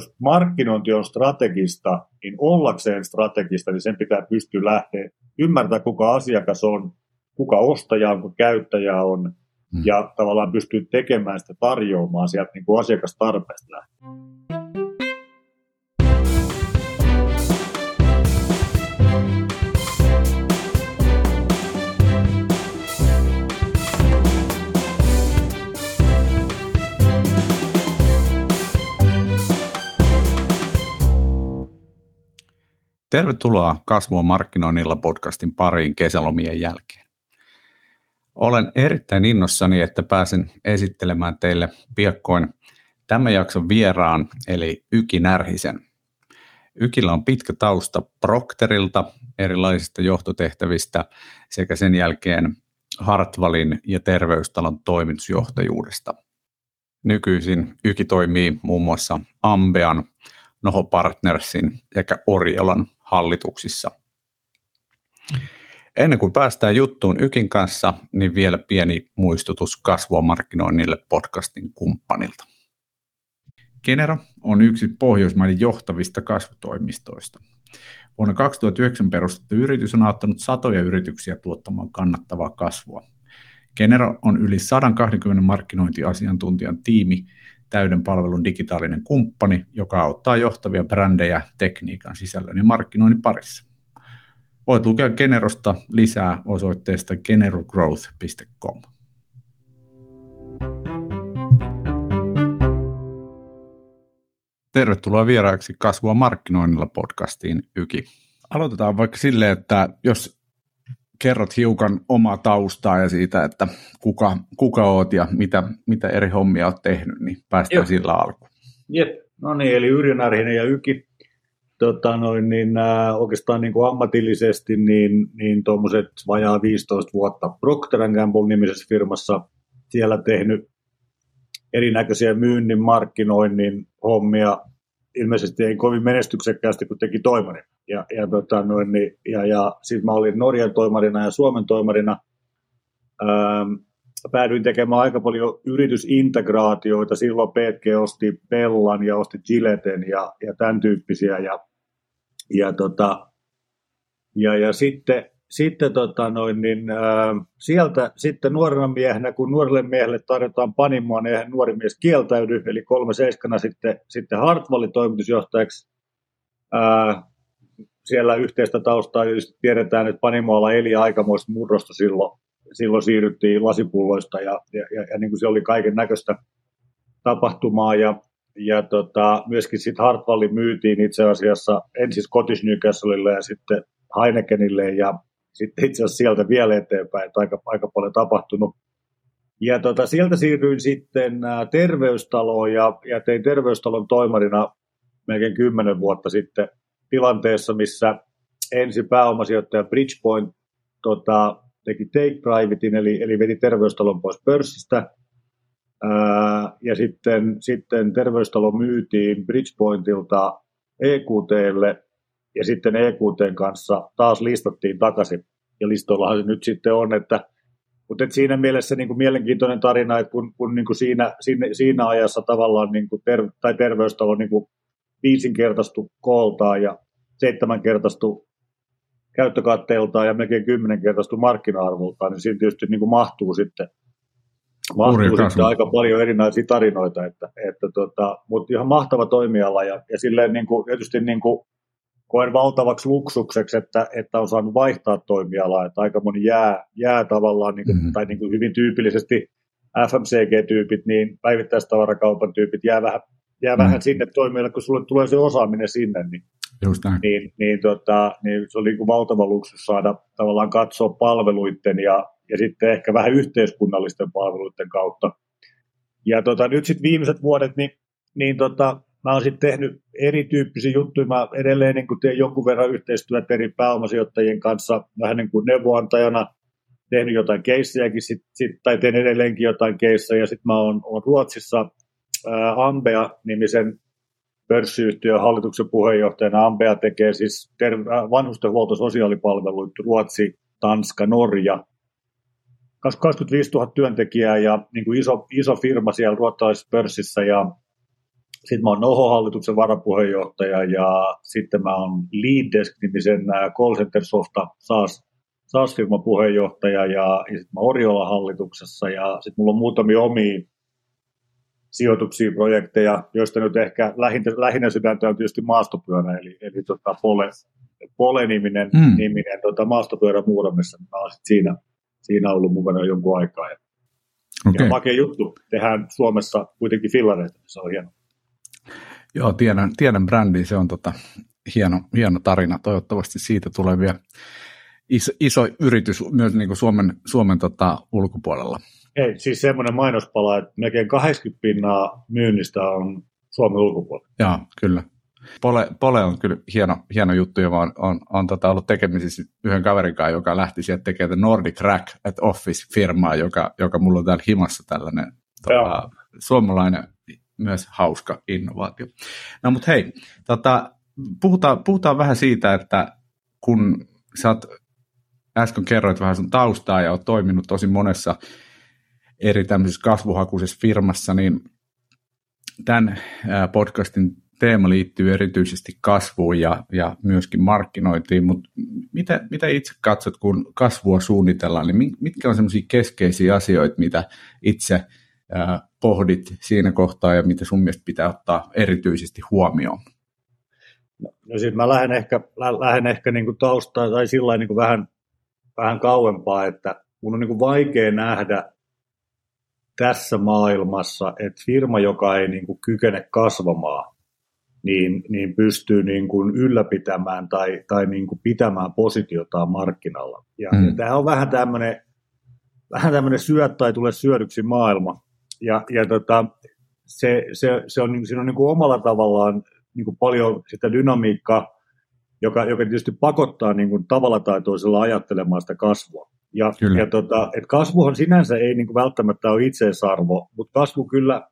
jos markkinointi on strategista, niin ollakseen strategista, niin sen pitää pystyä lähteä ymmärtää, kuka asiakas on, kuka ostaja on, kuka käyttäjä on, hmm. ja tavallaan pystyy tekemään sitä tarjoamaan sieltä niin kuin asiakastarpeesta lähtien. Tervetuloa Kasvua markkinoinnilla podcastin pariin kesälomien jälkeen. Olen erittäin innossani, että pääsen esittelemään teille piakkoin tämän jakson vieraan, eli Yki Närhisen. Ykillä on pitkä tausta Procterilta, erilaisista johtotehtävistä sekä sen jälkeen Hartvalin ja terveystalon toimitusjohtajuudesta. Nykyisin Yki toimii muun muassa Ambean, Noho Partnersin sekä Oriolan hallituksissa. Ennen kuin päästään juttuun Ykin kanssa, niin vielä pieni muistutus kasvua markkinoinnille podcastin kumppanilta. Genero on yksi Pohjoismaiden johtavista kasvutoimistoista. Vuonna 2009 perustettu yritys on auttanut satoja yrityksiä tuottamaan kannattavaa kasvua. Genero on yli 120 markkinointiasiantuntijan tiimi, täyden palvelun digitaalinen kumppani, joka auttaa johtavia brändejä tekniikan sisällön ja markkinoinnin parissa. Voit lukea Generosta lisää osoitteesta generogrowth.com. Tervetuloa vieraaksi Kasvua markkinoinnilla podcastiin, Yki. Aloitetaan vaikka silleen, että jos kerrot hiukan omaa taustaa ja siitä, että kuka, kuka oot ja mitä, mitä eri hommia oot tehnyt, niin päästään Joo. sillä alkuun. Jep, no niin, eli Yrjö Närhinen ja Yki. Tota noin, niin, äh, oikeastaan niin kuin ammatillisesti niin, niin tuommoiset vajaa 15 vuotta Procter Gamble-nimisessä firmassa siellä tehnyt erinäköisiä myynnin, markkinoinnin hommia, ilmeisesti ei kovin menestyksekkäästi, kun teki toimarin. Ja, ja, tota, noin, niin, ja, ja sitten mä olin Norjan toimarina ja Suomen toimarina. Ähm, päädyin tekemään aika paljon yritysintegraatioita. Silloin PTG osti Pellan ja osti Gilleten ja, ja tämän tyyppisiä. Ja, ja, tota, ja, ja sitten, sitten tota noin, niin, äh, sieltä sitten nuorena miehenä, kun nuorelle miehelle tarjotaan panimoa, niin eihän nuori mies kieltäydy, eli kolme seiskana sitten, sitten Hartwallin toimitusjohtajaksi. Äh, siellä yhteistä taustaa tiedetään, että Panimoalla eli aikamoista murrosta silloin. Silloin siirryttiin lasipulloista ja, ja, ja, ja niin kuin se oli kaiken näköistä tapahtumaa ja, ja tota, myöskin sitten Hartwallin myytiin itse asiassa ensin Scottish Newcastlelle ja sitten Heinekenille ja sitten itse asiassa sieltä vielä eteenpäin, että aika, aika paljon tapahtunut. Ja tota, sieltä siirryin sitten terveystaloon ja, ja tein terveystalon toimarina melkein kymmenen vuotta sitten tilanteessa, missä ensi pääomasijoittaja Bridgepoint tota, teki take privatein, eli, eli veti terveystalon pois pörssistä. Ää, ja sitten, sitten terveystalo myytiin Bridgepointilta EQTlle, ja sitten EQTn kanssa taas listattiin takaisin. Ja listoillahan se nyt sitten on, että mutta et siinä mielessä niin kuin mielenkiintoinen tarina, että kun, kun niin kuin siinä, siinä, siinä ajassa tavallaan niin kuin ter, tai terveystalo niin kuin viisinkertaistu kooltaan ja seitsemänkertaistu käyttökatteeltaan ja melkein kymmenenkertaistu markkina-arvoltaan, niin siinä tietysti niin kuin mahtuu sitten, mahtuu sitten aika paljon erinäisiä tarinoita, että, että tota, mutta ihan mahtava toimiala ja, ja silleen niin kuin, tietysti niin kuin, koen valtavaksi luksukseksi, että, että on saanut vaihtaa toimialaa, että aika moni jää, jää tavallaan, niin kuin, mm-hmm. tai niin kuin hyvin tyypillisesti FMCG-tyypit, niin päivittäistavarakaupan tyypit jää vähän jää mm. vähän sinne toimijalle, kun sulle tulee se osaaminen sinne, niin, Just näin. niin, niin, tota, niin se oli niin kuin valtava luksus saada tavallaan katsoa palveluiden ja, ja sitten ehkä vähän yhteiskunnallisten palveluiden kautta. Ja tota, nyt sitten viimeiset vuodet, niin, niin tota, mä oon sitten tehnyt erityyppisiä juttuja. Mä edelleen niin teen jonkun verran yhteistyötä eri pääomasijoittajien kanssa vähän niin kuin neuvoantajana, tehnyt jotain keissejäkin, sit, sit, tai teen edelleenkin jotain keissejä, ja sitten mä oon, oon Ruotsissa Ambea-nimisen pörssiyhtiön hallituksen puheenjohtajana. Ambea tekee siis ter- vanhustenhuolto sosiaalipalveluita Ruotsi, Tanska, Norja. 25 000 työntekijää ja niin kuin iso, iso firma siellä ruotsalaisessa pörssissä ja, sitten mä oon Noho-hallituksen varapuheenjohtaja ja sitten mä oon Leaddesk-nimisen call center softa SaaS, SaaS-firman puheenjohtaja ja, ja sitten mä Oriola hallituksessa ja sitten mulla on muutamia omia sijoituksia, projekteja, joista nyt ehkä lähinnä, lähinnä sydäntä on tietysti maastopyörä, eli, eli tota Pole, Pole-niminen mm. niminen, tota maastopyörä Muuramessa. Mä oon siinä, siinä ollut mukana jonkun aikaa. Ja, okay. ja makea juttu. Tehdään Suomessa kuitenkin fillareita, se on hieno. Joo, tiedän, tiedän brändin, se on tota, hieno, hieno tarina. Toivottavasti siitä tulee vielä iso, iso yritys myös niin kuin Suomen, Suomen tota, ulkopuolella. Ei, siis semmoinen mainospala, että melkein 80 pinnaa myynnistä on Suomen ulkopuolella. Joo, kyllä. Pole, Pole on kyllä hieno, hieno juttu, ja on, on, on tota ollut tekemisissä yhden kaverin kanssa, joka lähti sieltä tekemään Nordic Rack at Office-firmaa, joka, joka mulla on täällä himassa tällainen tota, suomalainen myös hauska innovaatio. No mutta hei, tota, puhutaan, puhutaan vähän siitä, että kun sä oot, äsken kerroit vähän sun taustaa ja oot toiminut tosi monessa eri tämmöisessä kasvuhakuisessa firmassa, niin tämän podcastin teema liittyy erityisesti kasvuun ja, ja myöskin markkinointiin, mutta mitä, mitä itse katsot, kun kasvua suunnitellaan, niin mitkä on semmoisia keskeisiä asioita, mitä itse pohdit siinä kohtaa ja mitä sun mielestä pitää ottaa erityisesti huomioon? No, no siis mä lähden ehkä, lähden ehkä niin kuin taustaa tai sillä niin kuin vähän, vähän kauempaa, että mun on niin kuin vaikea nähdä tässä maailmassa, että firma, joka ei niin kuin kykene kasvamaan, niin, niin pystyy niin kuin ylläpitämään tai, tai niin kuin pitämään positiotaan markkinalla. Ja, mm. ja tämä on vähän tämmöinen vähän tämmöinen syöt tai tule syödyksi maailma. Ja, ja tota, se, se, se on, siinä on niin kuin omalla tavallaan niin kuin paljon sitä dynamiikkaa, joka, joka tietysti pakottaa niin kuin tavalla tai toisella ajattelemaan sitä kasvua. Ja, ja tota, et kasvuhan sinänsä ei niin kuin välttämättä ole itseisarvo, mutta kasvu kyllä,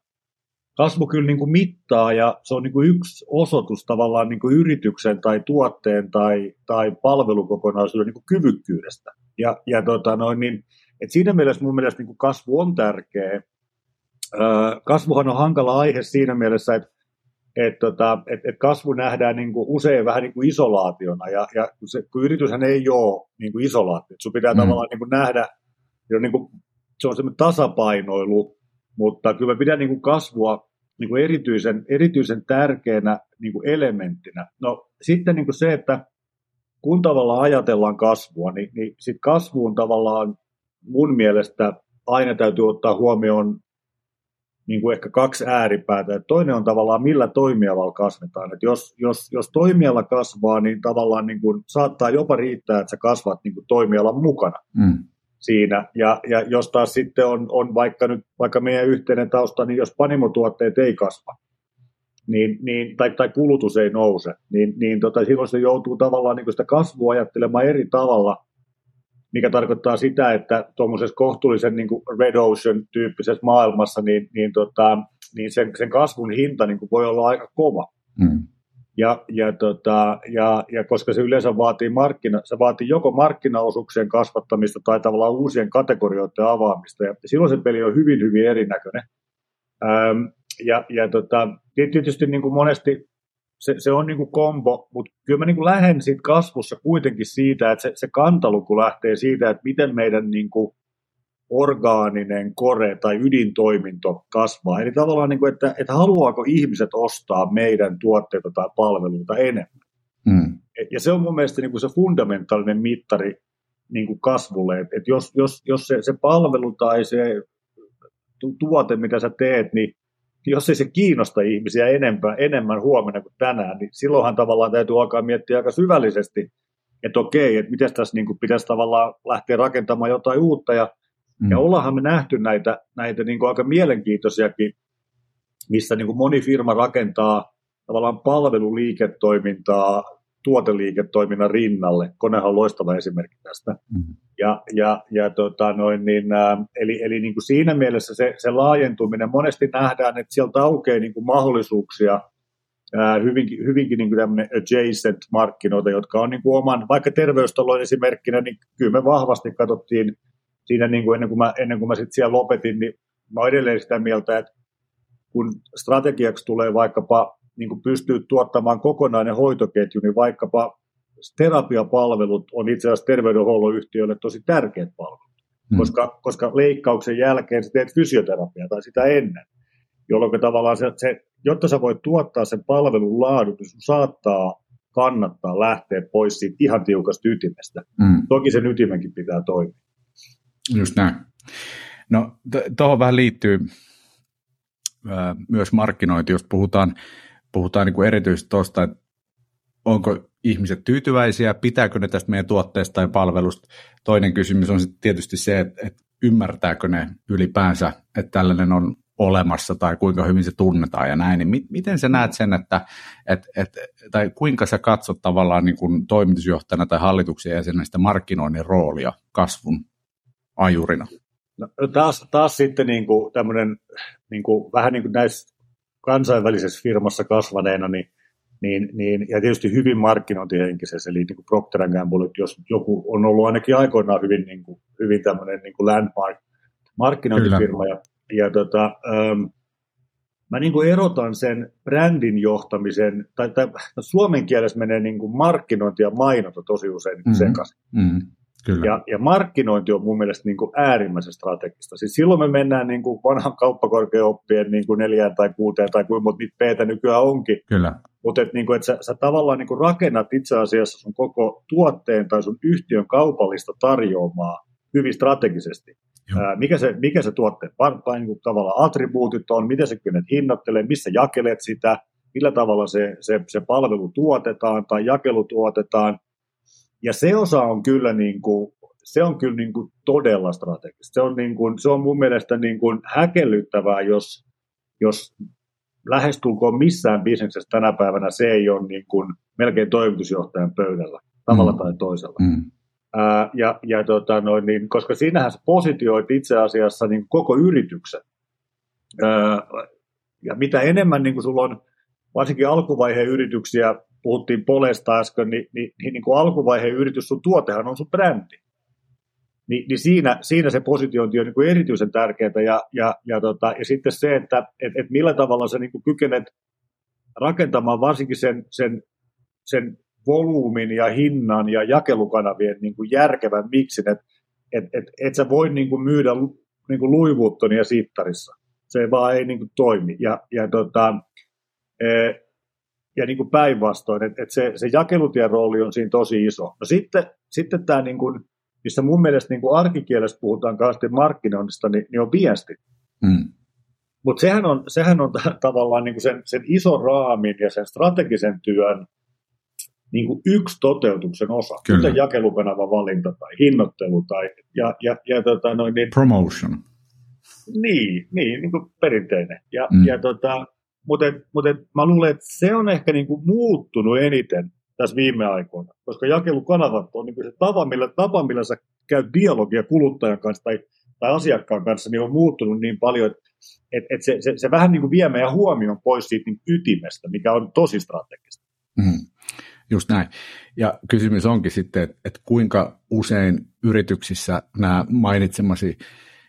kasvu kyllä niin kuin mittaa ja se on niin kuin yksi osoitus tavallaan niin kuin yrityksen tai tuotteen tai, tai palvelukokonaisuuden niin kuin kyvykkyydestä. Ja, ja tota noin, niin, et siinä mielessä mun mielestä niin kuin kasvu on tärkeä. kasvuhan on hankala aihe siinä mielessä, että et, tota, et, et kasvu nähdään niin kuin usein vähän niin kuin isolaationa, ja, ja se, kun yrityshän ei ole niin kuin isolaatio, sun pitää mm. tavallaan niin kuin nähdä, niin kuin, se on semmoinen tasapainoilu, mutta kyllä me pidän niin kuin kasvua niin kuin erityisen, erityisen tärkeänä niin kuin elementtinä. No sitten niin kuin se, että kun tavallaan ajatellaan kasvua, niin, niin sitten kasvuun tavallaan mun mielestä aina täytyy ottaa huomioon niin kuin ehkä kaksi ääripäätä. Et toinen on tavallaan, millä toimialalla kasvetaan. Et jos, jos, jos toimiala kasvaa, niin tavallaan niin kuin saattaa jopa riittää, että sä kasvat niin kuin toimialan mukana mm. siinä. Ja, ja jos taas sitten on, on vaikka nyt vaikka meidän yhteinen tausta, niin jos panimotuotteet ei kasva, niin, niin, tai, tai kulutus ei nouse, niin, niin tota, silloin se joutuu tavallaan niin sitä kasvua ajattelemaan eri tavalla – mikä tarkoittaa sitä, että tuommoisessa kohtuullisen niin kuin Red Ocean-tyyppisessä maailmassa, niin, niin, tota, niin sen, sen kasvun hinta niin kuin voi olla aika kova. Mm. Ja, ja, tota, ja, ja, koska se yleensä vaatii, markkina, se vaatii joko markkinaosuuksien kasvattamista tai tavallaan uusien kategorioiden avaamista, ja silloin se peli on hyvin, hyvin erinäköinen. Ähm, ja, ja tota, tietysti niin kuin monesti se, se on niin kuin kombo, mutta kyllä mä niin kuin lähden siitä kasvussa kuitenkin siitä, että se, se kantaluku lähtee siitä, että miten meidän niin kuin orgaaninen kore tai ydintoiminto kasvaa. Eli tavallaan, niin kuin, että, että haluaako ihmiset ostaa meidän tuotteita tai palveluita enemmän. Mm. Ja se on mun mielestä niin kuin se fundamentaalinen mittari niin kuin kasvulle, että, että jos, jos, jos se, se palvelu tai se tuote, mitä sä teet, niin jos ei se kiinnosta ihmisiä enemmän, enemmän huomenna kuin tänään, niin silloinhan tavallaan täytyy alkaa miettiä aika syvällisesti, että okei, että miten tässä niin kuin pitäisi tavallaan lähteä rakentamaan jotain uutta. Ja, mm. ja ollaanhan me nähty näitä, näitä niin kuin aika mielenkiintoisiakin, missä niin kuin moni firma rakentaa tavallaan palveluliiketoimintaa tuoteliiketoiminnan rinnalle. Konehan on loistava esimerkki tästä. Mm. Ja, ja, ja tota noin, niin, ä, eli, eli niin kuin siinä mielessä se, se laajentuminen, monesti nähdään, että sieltä aukeaa niin kuin mahdollisuuksia ää, hyvinkin, hyvinkin niin kuin adjacent markkinoita, jotka on niin kuin oman, vaikka terveystalon esimerkkinä, niin kyllä me vahvasti katsottiin siinä niin kuin ennen kuin mä, ennen kuin mä sit siellä lopetin, niin mä olen edelleen sitä mieltä, että kun strategiaksi tulee vaikkapa niin kuin pystyy tuottamaan kokonainen hoitoketju, niin vaikkapa terapiapalvelut on itse asiassa terveydenhuollon yhtiöille tosi tärkeät palvelut, hmm. koska, koska leikkauksen jälkeen sä teet fysioterapiaa tai sitä ennen, jolloin tavallaan se, se, jotta sä voit tuottaa sen palvelun laadun, niin sun saattaa kannattaa lähteä pois siitä ihan tiukasta ytimestä. Hmm. Toki sen ytimenkin pitää toimia. Just näin. No tuohon vähän liittyy äh, myös markkinointi, jos puhutaan, puhutaan niin kuin erityisesti tuosta, että onko ihmiset tyytyväisiä, pitääkö ne tästä meidän tuotteesta tai palvelusta. Toinen kysymys on sitten tietysti se, että, että ymmärtääkö ne ylipäänsä, että tällainen on olemassa tai kuinka hyvin se tunnetaan ja näin, niin miten sä näet sen, että, et, et, tai kuinka sä katsot tavallaan niin kuin toimitusjohtajana tai hallituksen jäsenestä markkinoinnin roolia kasvun ajurina? No, taas, taas sitten niin kuin tämmöinen, niin kuin, vähän niin kuin näissä kansainvälisessä firmassa kasvaneena, niin niin, niin, ja tietysti hyvin markkinointihenkisessä, eli niin kuin Procter Gamble, jos joku on ollut ainakin aikoinaan hyvin, niin kuin, hyvin tämmöinen niin kuin landmark markkinointifirma, ja, ja tota, ähm, mä niin kuin erotan sen brändin johtamisen, tai, tai suomen kielessä menee niin kuin markkinointi ja mainonta tosi usein mm-hmm. sekaisin. Mm-hmm. Kyllä. Ja, ja markkinointi on mun mielestä niin kuin äärimmäisen strategista. Siis silloin me mennään niin kuin vanhan kauppakorkeoppien niin kuin neljään tai kuuteen tai kuinka niitä p nykyään onkin. Kyllä. Mutta et, niin kuin, että sä, sä tavallaan niin kuin rakennat itse asiassa sun koko tuotteen tai sun yhtiön kaupallista tarjoamaa hyvin strategisesti. Ää, mikä, se, mikä se tuotteen tai niin kuin tavallaan attribuutit on, miten sä kynet hinnoittelee, missä jakelet sitä, millä tavalla se, se, se palvelu tuotetaan tai jakelu tuotetaan, ja se osa on kyllä, niin kuin, se on kyllä niin kuin todella strategista. Se on, niin kuin, se on mun mielestä niin kuin häkellyttävää, jos, jos lähestulkoon missään bisneksessä tänä päivänä se ei ole niin kuin melkein toimitusjohtajan pöydällä, tavalla mm. tai toisella. Mm. Ää, ja, ja tota noin, niin, koska siinähän sä positioit itse asiassa niin koko yrityksen. Ää, ja mitä enemmän niin kuin sulla on varsinkin alkuvaiheen yrityksiä, puhuttiin Polesta äsken, niin, niin, niin, niin kuin alkuvaiheen yritys, sun tuotehan on sun brändi. Ni, niin siinä, siinä se positiointi on niin kuin erityisen tärkeää. Ja, ja, ja, tota, ja sitten se, että et, et millä tavalla sä niin kuin kykenet rakentamaan varsinkin sen, sen, sen volyymin ja hinnan ja jakelukanavien niin kuin järkevän miksin, että et, et, et sä voi niin kuin myydä niin kuin luivuuttonia sittarissa. Se vaan ei niin kuin toimi. Ja, ja tota, e, ja niin kuin päinvastoin, että, että se, se jakelutien rooli on siinä tosi iso. No sitten, sitten tämä, niin kuin, missä mun mielestä niin kuin arkikielessä puhutaan kauheasti markkinoinnista, niin, niin on viesti. Mm. Mutta sehän on, sehän on t- tavallaan niin kuin sen, sen ison raamin ja sen strategisen työn niin kuin yksi toteutuksen osa, Kyllä. kuten jakelukanavan valinta tai hinnoittelu tai ja, ja, ja tota noin, niin, promotion. Niin, niin, niin kuin perinteinen. Ja, mm. ja tota, mutta mut mä luulen, että se on ehkä niinku muuttunut eniten tässä viime aikoina, koska jakelukanavat on niinku se tapa millä, tapa, millä sä käyt dialogia kuluttajan kanssa tai, tai asiakkaan kanssa, niin on muuttunut niin paljon, että et, et se, se, se vähän niinku vie meidän huomioon pois siitä niin ytimestä, mikä on tosi strategista. Mm, just näin. Ja kysymys onkin sitten, että, että kuinka usein yrityksissä nämä mainitsemasi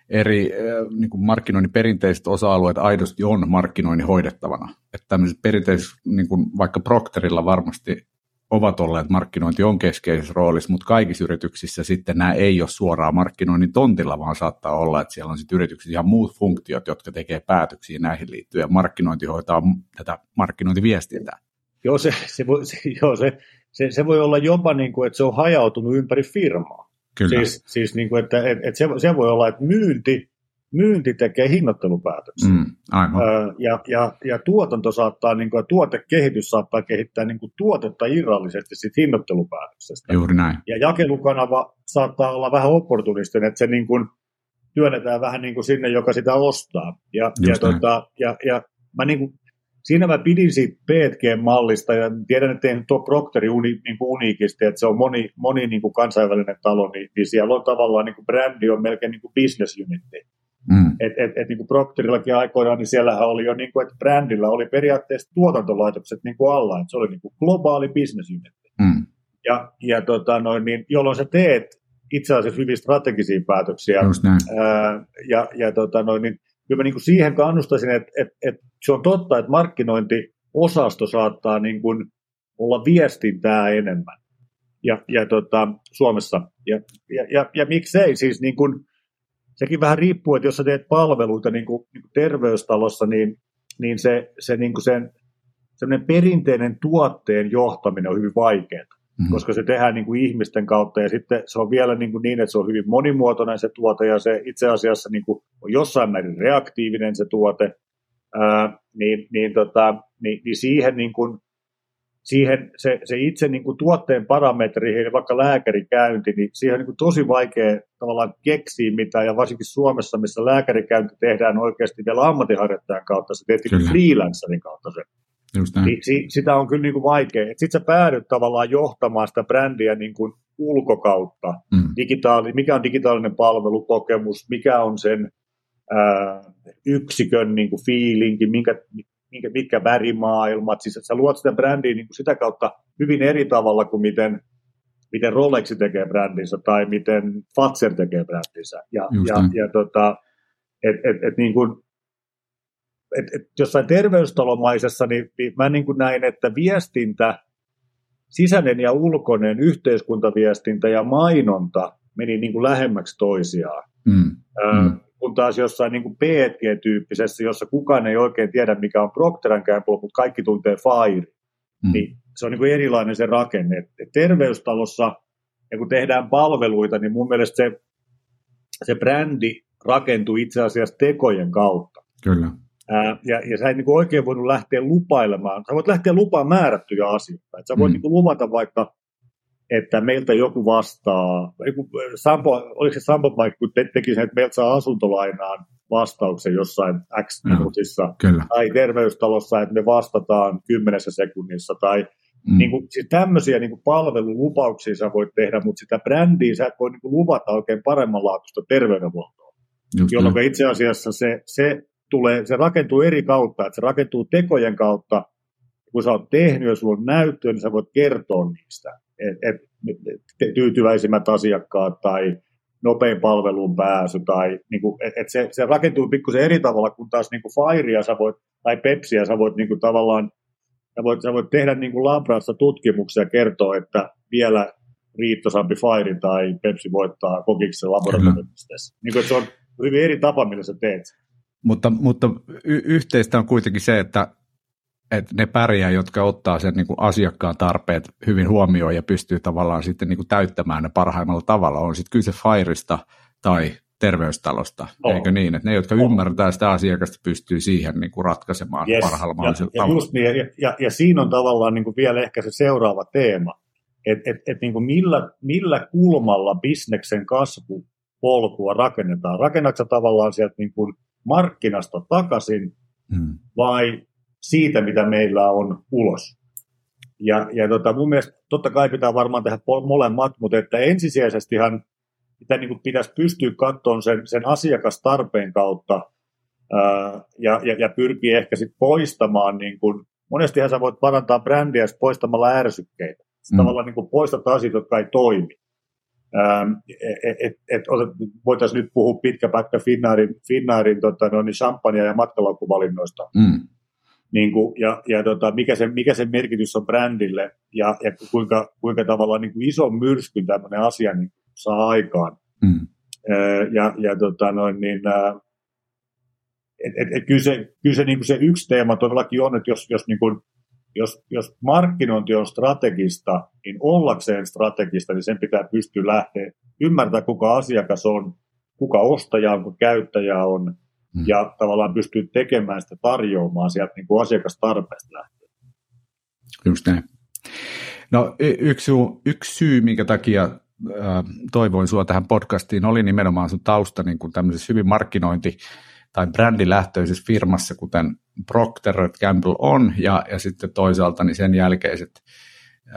eri niin kuin markkinoinnin perinteiset osa-alueet aidosti on markkinoinnin hoidettavana. Että tämmöiset perinteiset, niin kuin vaikka Procterilla varmasti ovat olleet markkinointi on keskeisessä roolissa, mutta kaikissa yrityksissä sitten nämä ei ole suoraan markkinoinnin tontilla, vaan saattaa olla, että siellä on sitten yrityksissä ihan muut funktiot, jotka tekee päätöksiä näihin liittyen. Markkinointi hoitaa tätä markkinointiviestintää. Joo, se, se, voi, se, joo, se, se, se voi olla jopa niin kuin, että se on hajautunut ympäri firmaa. Kyllä. Siis, siis niin kuin, että, että, se, se voi olla, että myynti, myynti tekee hinnoittelupäätöksiä. Mm, aivan. ja, ja, ja tuotanto saattaa, niin kuin, tuotekehitys saattaa kehittää niin kuin tuotetta irrallisesti siitä hinnoittelupäätöksestä. Juuri näin. Ja jakelukanava saattaa olla vähän opportunistinen, että se niin kuin, työnnetään vähän niin kuin sinne, joka sitä ostaa. Ja, ja, tota, ja, ja mä niin kuin, siinä mä pidin siitä PTG-mallista ja tiedän, että ei tuo Procteri uni, niin kuin uniikisti, että se on moni, moni niin kuin kansainvälinen talo, niin, niin siellä on tavallaan niin kuin brändi on melkein niin kuin business unitti. Mm. Et, et, et, niin kuin Procterillakin aikoinaan, niin siellähän oli jo, niin kuin, että brändillä oli periaatteessa tuotantolaitokset niin kuin alla, että se oli niin kuin globaali business unitti. Mm. Ja, ja tota, noin, niin, jolloin sä teet itse asiassa hyvin strategisia päätöksiä. Ää, ja, ja tota, noin, niin, kyllä mä niin kuin siihen kannustaisin, että, että, että se on totta, että markkinointiosasto saattaa niin kuin olla viestintää enemmän. Ja, ja tota, Suomessa. Ja, ja, ja, ja miksei, siis niin kuin, sekin vähän riippuu, että jos sä teet palveluita niin kuin, niin kuin terveystalossa, niin, niin se, se niin kuin sen, perinteinen tuotteen johtaminen on hyvin vaikeaa, mm-hmm. koska se tehdään niin kuin ihmisten kautta ja sitten se on vielä niin, kuin niin, että se on hyvin monimuotoinen se tuote ja se itse asiassa niin kuin on jossain määrin reaktiivinen se tuote, ää, niin, niin, tota, niin, niin siihen niin kuin, siihen se, se itse niin kuin tuotteen parametriin, vaikka lääkärikäynti, niin siihen on niin kuin tosi vaikea tavallaan keksiä mitään, ja varsinkin Suomessa, missä lääkärikäynti tehdään oikeasti vielä ammattiharjoittajan kautta, se teet niin freelancerin kautta se. Niin, si, sitä on kyllä niin kuin vaikea. Sitten sä päädyt tavallaan johtamaan sitä brändiä niin kuin ulkokautta. Mm. Digitaali, mikä on digitaalinen palvelukokemus, mikä on sen ää, yksikön niin kuin fiilinki, minkä, minkä, mitkä värimaailmat, siis sä luot sitä brändiä niin kuin sitä kautta hyvin eri tavalla kuin miten, miten Rolexi tekee brändinsä tai miten Fatser tekee brändinsä. Ja, ja, ja tota, et, et, et niin kuin, et, et jossain terveystalomaisessa, niin, niin mä niin kuin näin, että viestintä, sisäinen ja ulkoinen yhteiskuntaviestintä ja mainonta meni niin kuin lähemmäksi toisiaan. Mm. mm kun taas jossain niin PSG-tyyppisessä, jossa kukaan ei oikein tiedä, mikä on Procter Gamble, mutta kaikki tuntee Fire, mm. niin se on niin kuin erilainen se rakenne. Et terveystalossa, ja kun tehdään palveluita, niin mun mielestä se, se brändi rakentuu itse asiassa tekojen kautta. Kyllä. Ja, ja sä et niin oikein voinut lähteä lupailemaan. Sä voit lähteä lupaan määrättyjä asioita. Et sä voit mm. niin luvata vaikka että meiltä joku vastaa, Sampo, oliko se Sampo vaikka, kun te, teki sen, että meiltä saa asuntolainaan vastauksen jossain X minuutissa, tai terveystalossa, että me vastataan kymmenessä sekunnissa, tai mm. niin kuin, siis tämmöisiä niin kuin palvelulupauksia sä voit tehdä, mutta sitä brändiä sä et voi niin kuin luvata oikein paremmanlaatuista terveydenhuoltoa, Just jolloin näin. itse asiassa se, se, tulee, se rakentuu eri kautta, että se rakentuu tekojen kautta, kun sä oot tehnyt ja sulla on näyttöä, niin sä voit kertoa niistä et, et, tyytyväisimmät asiakkaat tai nopein palveluun pääsy, tai niin kuin, et, et se, se rakentuu pikkusen eri tavalla, kun taas niin kuin Firea sä voit, tai Pepsiä sä voit niin kuin tavallaan, sä voit, sä voit tehdä niin kuin Labrassa tutkimuksia ja kertoa, että vielä riittosampi Fire tai Pepsi voittaa kokiksen laboratoriopisteessä. Niin se on hyvin eri tapa, millä sä teet. Mutta, mutta y- yhteistä on kuitenkin se, että että ne pärjää, jotka ottaa sen niin kuin asiakkaan tarpeet hyvin huomioon ja pystyy tavallaan sitten niin kuin täyttämään ne parhaimmalla tavalla. On sitten kyse Fireista tai terveystalosta, oh. eikö niin? Että ne, jotka oh. ymmärtää sitä asiakasta, pystyy siihen niin kuin ratkaisemaan yes. parhaalla mahdollisella ja, tavalla. Ja, niin, ja, ja, ja siinä on tavallaan niin kuin vielä ehkä se seuraava teema, että et, et niin kuin millä, millä kulmalla bisneksen kasvupolkua rakennetaan. Rakennatko tavallaan sieltä niin kuin markkinasta takaisin, hmm. vai siitä, mitä meillä on ulos. Ja, ja tota, mun mielestä totta kai pitää varmaan tehdä molemmat, mutta että ensisijaisestihan mitä niin kuin pitäisi pystyä katsomaan sen, sen asiakastarpeen kautta ää, ja, ja, ja pyrkiä ehkä sit poistamaan, niin kuin, monestihan sä voit parantaa brändiä poistamalla ärsykkeitä. Mm. Tavallaan niin kuin poistat asiat, jotka ei toimi. Ähm, et, et, et, voitaisiin nyt puhua pitkä pätkä Finnairin, Finnairin tota, no, niin champagne- ja matkalaukkuvalinnoista. Mm niin kuin, ja, ja tota, mikä, se, mikä se merkitys on brändille ja, ja kuinka, kuinka tavallaan niin kuin iso myrskyn tämmöinen asia niin saa aikaan. Mm. Ja, ja tota, noin, niin, et, et, et kyllä se, kyllä se, niin kuin se yksi teema todellakin on, että jos, jos, niin kuin, jos, jos markkinointi on strategista, niin ollakseen strategista, niin sen pitää pystyä lähteä ymmärtää, kuka asiakas on, kuka ostaja on, kuka käyttäjä on, mm. ja tavallaan pystyy tekemään sitä tarjoamaan sieltä niin kuin asiakastarpeesta lähtien. Just näin. No yksi, yksi syy, minkä takia äh, toivoin sinua tähän podcastiin, oli nimenomaan sun tausta niin kuin tämmöisessä hyvin markkinointi- tai brändilähtöisessä firmassa, kuten Procter Gamble on, ja, ja sitten toisaalta niin sen jälkeiset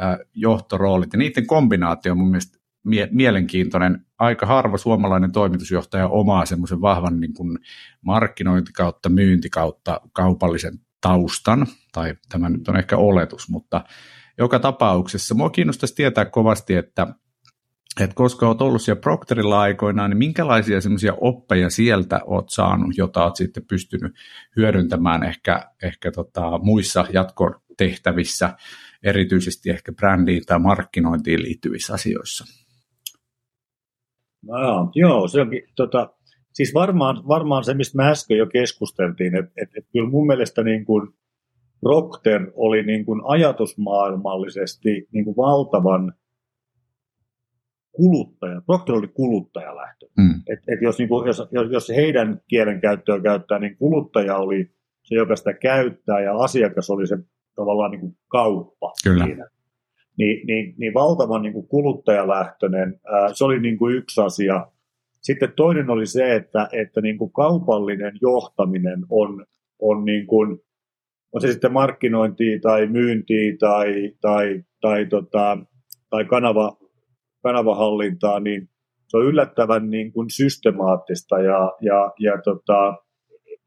äh, johtoroolit, ja niiden kombinaatio on mun mielestä mie- mielenkiintoinen. Aika harva suomalainen toimitusjohtaja omaa semmoisen vahvan niin kuin markkinointi kautta, myynti kautta kaupallisen taustan, tai tämä nyt on ehkä oletus, mutta joka tapauksessa mua kiinnostaisi tietää kovasti, että että koska olet ollut siellä Proctorilla aikoinaan, niin minkälaisia semmoisia oppeja sieltä olet saanut, jota olet sitten pystynyt hyödyntämään ehkä, ehkä tota, muissa jatkotehtävissä, erityisesti ehkä brändiin tai markkinointiin liittyvissä asioissa? No, joo, se onkin, tota, siis varmaan, varmaan se, mistä me äsken jo keskusteltiin, että et, et kyllä mun mielestä niin kuin Procter oli niin kuin ajatusmaailmallisesti niin kuin valtavan kuluttaja, Procter oli kuluttajalähtö. Mm. Et, et jos, niin kuin, jos, jos heidän kielenkäyttöä käyttää, niin kuluttaja oli se, joka sitä käyttää, ja asiakas oli se tavallaan niin kuin kauppa Kyllä. siinä. Niin, niin, niin valtavan niin kuin kuluttajalähtöinen, ää, se oli niin kuin yksi asia. Sitten toinen oli se, että, että niin kuin kaupallinen johtaminen on, on, niin kuin, on se sitten markkinointia tai myyntiä tai, tai, tai, tota, tai kanava, kanavahallintaa, niin se on yllättävän niin kuin systemaattista ja, ja, ja tota,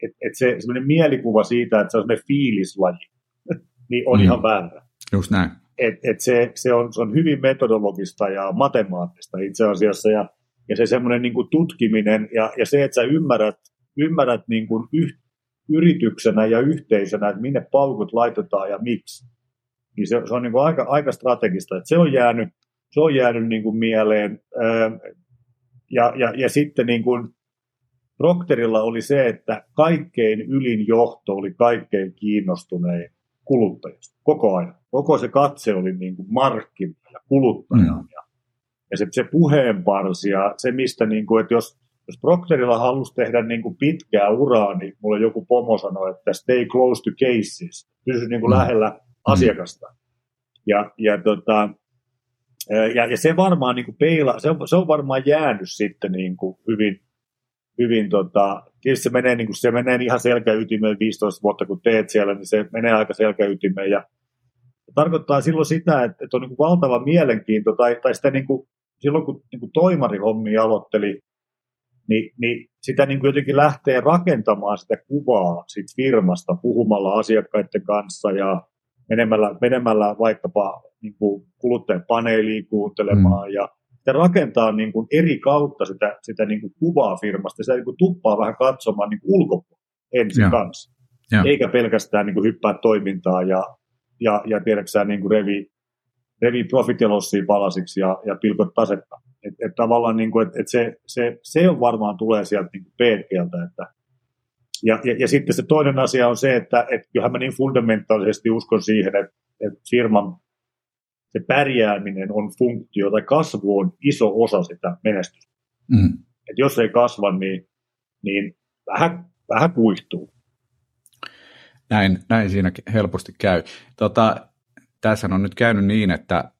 et, et se semmoinen mielikuva siitä, että se on semmoinen fiilislaji, niin on mm. ihan väärä. Just näin. Et, et se, se, on, se on hyvin metodologista ja matemaattista itse asiassa, ja, ja se semmoinen niin kuin tutkiminen ja, ja se, että sä ymmärrät, ymmärrät niin kuin yh, yrityksenä ja yhteisönä, että minne paukut laitetaan ja miksi, niin se, se on niin kuin aika, aika strategista. Että se on jäänyt, se on jäänyt niin kuin mieleen. Ja, ja, ja sitten niin kuin Procterilla oli se, että kaikkein ylin johto oli kaikkein kiinnostunein kuluttajista koko ajan. Koko se katse oli niin kuin markkina ja kuluttaja. Mm. Ja, ja se, se puheenparsi ja se, mistä, niin kuin, että jos, jos Procterilla halusi tehdä niin kuin pitkää uraa, niin mulle joku pomo sanoi, että stay close to cases, pysy niin kuin mm. lähellä mm. asiakasta. Ja, ja, tota, ja, ja se varmaan niin kuin peila, se on, se on varmaan jäänyt sitten niin kuin hyvin, hyvin tota, tietysti se menee, niin kuin, se menee ihan selkäytimeen 15 vuotta, kun teet siellä, niin se menee aika selkäytimeen. Ja tarkoittaa silloin sitä, että, että on niin kuin valtava mielenkiinto, tai, tai sitä niin kuin, silloin kun niin kuin toimarihommi aloitteli, niin, niin sitä niin kuin jotenkin lähtee rakentamaan sitä kuvaa siitä firmasta puhumalla asiakkaiden kanssa ja menemällä, menemällä vaikkapa niin kuin kuluttajan paneeliin kuuntelemaan mm. ja se rakentaa niin kuin eri kautta sitä, sitä niin kuin kuvaa firmasta. Sitä niin kuin tuppaa vähän katsomaan niin ulkopuolella ensin ja. kanssa. Ja. Eikä pelkästään niin kuin hyppää toimintaa ja, ja, ja tiedäksään niin kuin revi, revi profit ja palasiksi ja, ja pilkot tasetta. Et, et tavallaan niin kuin, et, et se, se, se on varmaan tulee sieltä niin PTltä, että ja, ja, ja, sitten se toinen asia on se, että et kyllähän mä niin fundamentaalisesti uskon siihen, että, että firman se pärjääminen on funktio tai kasvu on iso osa sitä menestystä. Mm. Et jos ei kasva, niin, niin vähän, vähän kuihtuu. Näin, näin siinä helposti käy. Tota, tässä on nyt käynyt niin, että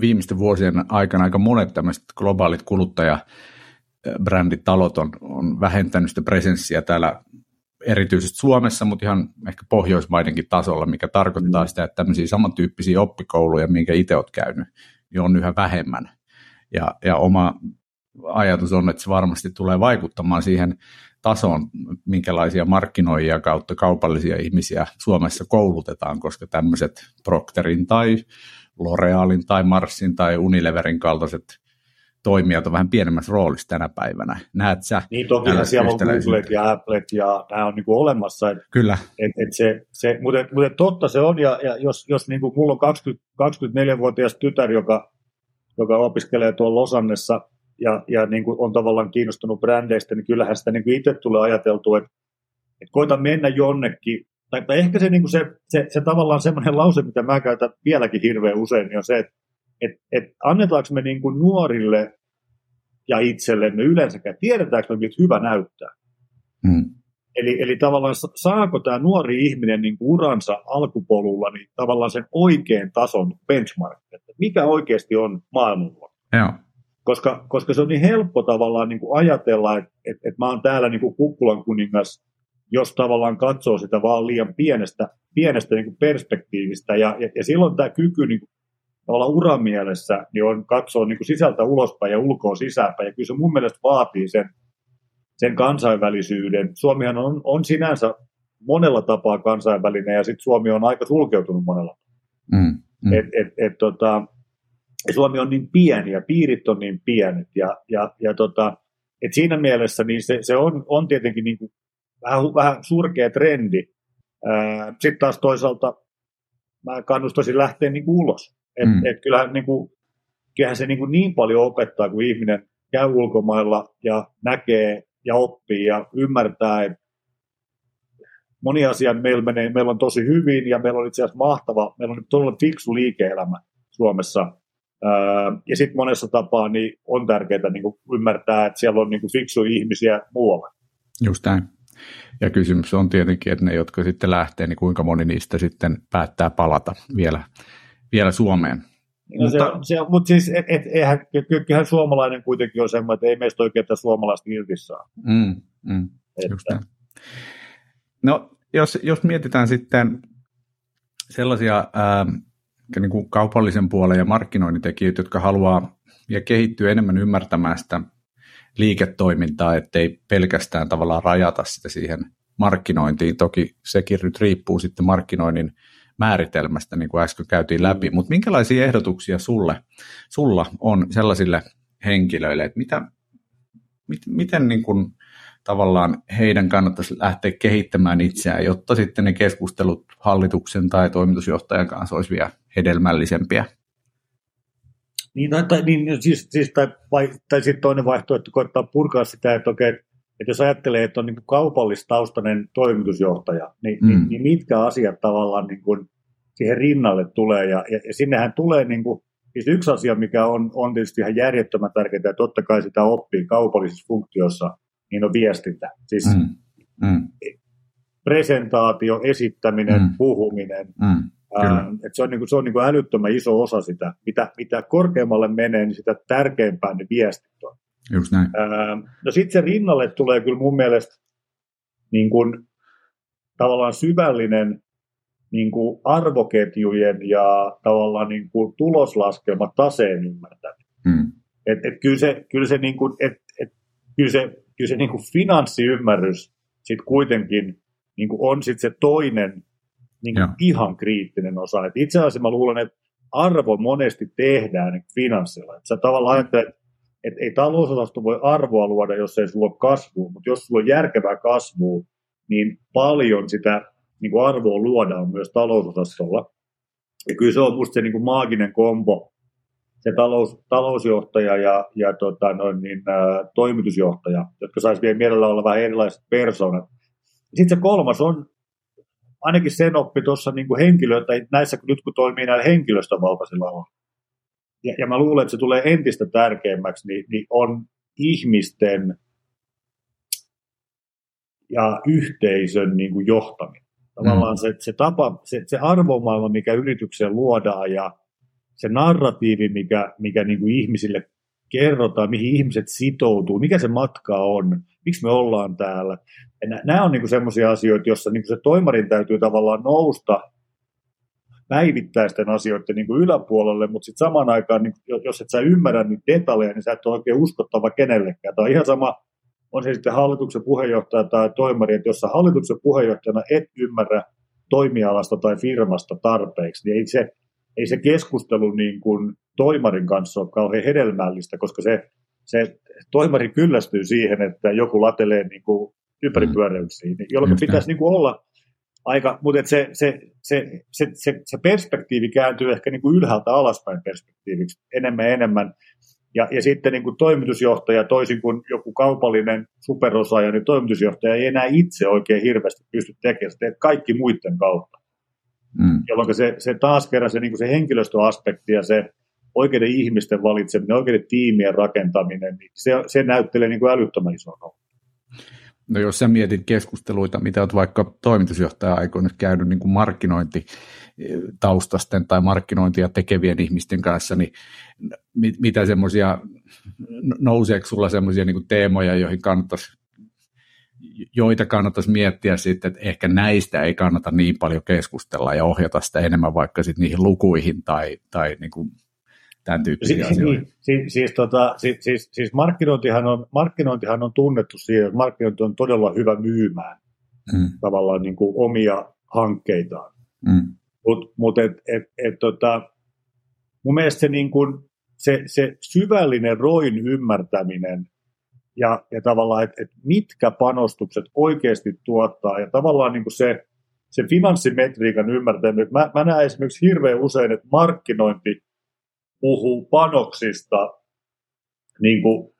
viimeisten vuosien aikana aika monet tämmöiset globaalit kuluttajabränditalot on, on vähentänyt sitä presenssiä täällä erityisesti Suomessa, mutta ihan ehkä Pohjoismaidenkin tasolla, mikä tarkoittaa mm. sitä, että tämmöisiä samantyyppisiä oppikouluja, minkä itse olet käynyt, niin on yhä vähemmän. Ja, ja oma ajatus on, että se varmasti tulee vaikuttamaan siihen tasoon, minkälaisia markkinoijia kautta kaupallisia ihmisiä Suomessa koulutetaan, koska tämmöiset Procterin tai L'Orealin tai Marsin tai Unileverin kaltaiset toimijat on vähän pienemmässä roolissa tänä päivänä. Näet sä? Niin toki siellä on Googlet ja Applet ja nämä on niin kuin olemassa. Et, Kyllä. Et, et se, se, mutta, mutta totta se on, ja, ja jos, jos niin kuin mulla on 20, 24-vuotias tytär, joka, joka opiskelee tuolla Losannessa ja, ja niin kuin on tavallaan kiinnostunut brändeistä, niin kyllähän sitä niin kuin itse tulee ajateltua, että, että koita mennä jonnekin, tai, tai ehkä se, niin kuin se, se, se tavallaan semmoinen lause, mitä mä käytän vieläkin hirveän usein, niin on se, että et, et annetaanko me niin kuin nuorille ja itsellemme yleensäkään, tiedetäänkö me, miltä hyvä näyttää. Mm. Eli, eli tavallaan saako tämä nuori ihminen niin kuin uransa alkupolulla niin tavallaan sen oikean tason benchmark, että mikä oikeasti on maailmalla. Joo. Koska, koska se on niin helppo tavallaan niin kuin ajatella, että, että, että mä oon täällä niin kuin kukkulan kuningas, jos tavallaan katsoo sitä vaan liian pienestä, pienestä niin kuin perspektiivistä. Ja, ja, ja silloin tämä kyky niin kuin olla uramielessä, niin on katsoa niin kuin sisältä ulospäin ja ulkoa sisäänpäin. Ja kyllä se mun mielestä vaatii sen, sen kansainvälisyyden. Suomihan on, on sinänsä monella tapaa kansainvälinen ja sitten Suomi on aika sulkeutunut monella mm, mm. Et, et, et, tota, Suomi on niin pieni ja piirit on niin pienet ja, ja, ja tota, et siinä mielessä niin se, se on, on tietenkin niin kuin vähän, vähän surkea trendi. Sitten taas toisaalta mä kannustaisin lähteä niin kuin ulos. Et, mm. et kyllähän, niin kuin, kyllähän se niin, kuin niin paljon opettaa, kun ihminen käy ulkomailla ja näkee ja oppii ja ymmärtää, että moni asia meillä, menee, meillä on tosi hyvin ja meillä on itse asiassa mahtava, meillä on todella fiksu liike-elämä Suomessa. Ja sitten monessa tapaa niin on tärkeää niin kuin ymmärtää, että siellä on niin kuin fiksuja ihmisiä muualla. Just näin. Ja kysymys on tietenkin, että ne, jotka sitten lähtee, niin kuinka moni niistä sitten päättää palata vielä, vielä Suomeen. No mutta, se, se, mutta siis et, et, eihän, kyllähän suomalainen kuitenkin on semmoinen, että ei meistä oikein suomalaista irti saa. Mm, mm, näin. No, jos, jos mietitään sitten sellaisia ää, niin kuin kaupallisen puolen ja markkinoinnin tekijöitä, jotka haluaa ja kehittyy enemmän ymmärtämään sitä liiketoimintaa, ettei pelkästään tavallaan rajata sitä siihen markkinointiin. Toki sekin nyt riippuu sitten markkinoinnin määritelmästä, niin kuin äsken käytiin läpi, mutta minkälaisia ehdotuksia sulle, sulla on sellaisille henkilöille, että mitä, mit, miten niin kuin tavallaan heidän kannattaisi lähteä kehittämään itseään, jotta sitten ne keskustelut hallituksen tai toimitusjohtajan kanssa olisi vielä hedelmällisempiä? Niin, tai, niin siis, siis, tai, vai, tai sitten toinen vaihtoehto koittaa purkaa sitä, että okei, että jos ajattelee, että on niin kaupallistaustainen toimitusjohtaja, niin, mm. niin, niin mitkä asiat tavallaan niin kuin siihen rinnalle tulee, ja, ja, ja sinnehän tulee niin kuin, siis yksi asia, mikä on, on tietysti ihan järjettömän tärkeää, ja totta kai sitä oppii kaupallisessa funktiossa, niin on viestintä. Siis mm. Mm. presentaatio, esittäminen, mm. puhuminen, mm. Ää, että se on, niin kuin, se on niin kuin älyttömän iso osa sitä. Mitä, mitä korkeammalle menee, niin sitä tärkeämpää ne viestit on. Just näin. Ää, no sitten se rinnalle tulee kyllä mun mielestä niin kuin, tavallaan syvällinen niin kuin arvoketjujen ja tavallaan niin kuin tuloslaskelma taseen ymmärtäminen. Hmm. Et, et kyllä se, kyllä se, niin kuin, et, et, kyllä se, kyllä se niin kuin finanssiymmärrys sit kuitenkin niin kuin on sit se toinen niin kuin ihan kriittinen osa. Et itse asiassa mä luulen, että arvo monesti tehdään niin finanssilla. Et sä tavallaan ajattelet, että ei talousosasto voi arvoa luoda, jos ei sulla ole kasvua, mutta jos sulla on järkevää kasvua, niin paljon sitä niin kuin arvoa luodaan myös talousosastolla. Ja kyllä se on minusta se niin kuin maaginen kombo, se talous, talousjohtaja ja, ja tota, noin, niin, ä, toimitusjohtaja, jotka saisi vielä mielellä olla vähän erilaiset persoonat. Sitten se kolmas on, ainakin sen oppi tuossa niin henkilö, tai näissä nyt kun toimii näillä henkilöstövaltaisilla. Ja, ja mä luulen, että se tulee entistä tärkeämmäksi, niin, niin on ihmisten ja yhteisön niin kuin johtaminen. Tavallaan mm. se, se tapa, se, se arvomaailma, mikä yritykseen luodaan ja se narratiivi, mikä, mikä niin kuin ihmisille kerrotaan, mihin ihmiset sitoutuu, mikä se matka on, miksi me ollaan täällä. Ja nämä on niin semmoisia asioita, joissa niin se toimarin täytyy tavallaan nousta päivittäisten asioiden niin kuin yläpuolelle, mutta sitten samaan aikaan, niin, jos et sä ymmärrä niitä detaljeja, niin sä et ole oikein uskottava kenellekään. Tämä on ihan sama, on se sitten hallituksen puheenjohtaja tai toimari, että jos sä hallituksen puheenjohtajana et ymmärrä toimialasta tai firmasta tarpeeksi, niin ei se, ei se keskustelu niin kuin toimarin kanssa ole kauhean hedelmällistä, koska se, se toimari kyllästyy siihen, että joku latelee niin kuin ympäripyöräyksiin, jolloin mm. pitäisi niin kuin olla aika, mutta se, se, se, se, se, se perspektiivi kääntyy ehkä niin kuin ylhäältä alaspäin perspektiiviksi enemmän ja enemmän. Ja, ja sitten niin kuin toimitusjohtaja, toisin kuin joku kaupallinen superosaaja, niin toimitusjohtaja ei enää itse oikein hirveästi pysty tekemään sitä, kaikki muiden kautta. Mm. Jolloin se, se taas kerran se, niin kuin se henkilöstöaspekti ja se oikeiden ihmisten valitseminen, oikeiden tiimien rakentaminen, niin se, se näyttelee niin kuin älyttömän ison No jos sä mietit keskusteluita, mitä olet vaikka toimitusjohtaja-aikoina käynyt niin kuin markkinointitaustasten tai markkinointia tekevien ihmisten kanssa, niin mit, mitä semmoisia, nouseeko sulla semmoisia niin teemoja, joihin kannattaisi joita kannattaisi miettiä sitten, että ehkä näistä ei kannata niin paljon keskustella ja ohjata sitä enemmän vaikka sitten niihin lukuihin tai, tai niin kuin tämän tyyppisiä si- asioita. Niin, siis, siis, tota, siis, siis, siis markkinointihan, on, markkinointihan on tunnettu siihen, että markkinointi on todella hyvä myymään mm. tavallaan niin kuin omia hankkeitaan. Mm. Mutta mut et, et, et, tota, mun mielestä se, niin kuin, se, se syvällinen roin ymmärtäminen ja, ja tavallaan, että et mitkä panostukset oikeasti tuottaa ja tavallaan niin kuin se, se finanssimetriikan ymmärtäminen. Mä, mä näen esimerkiksi hirveän usein, että markkinointi puhuu panoksista, niin kuin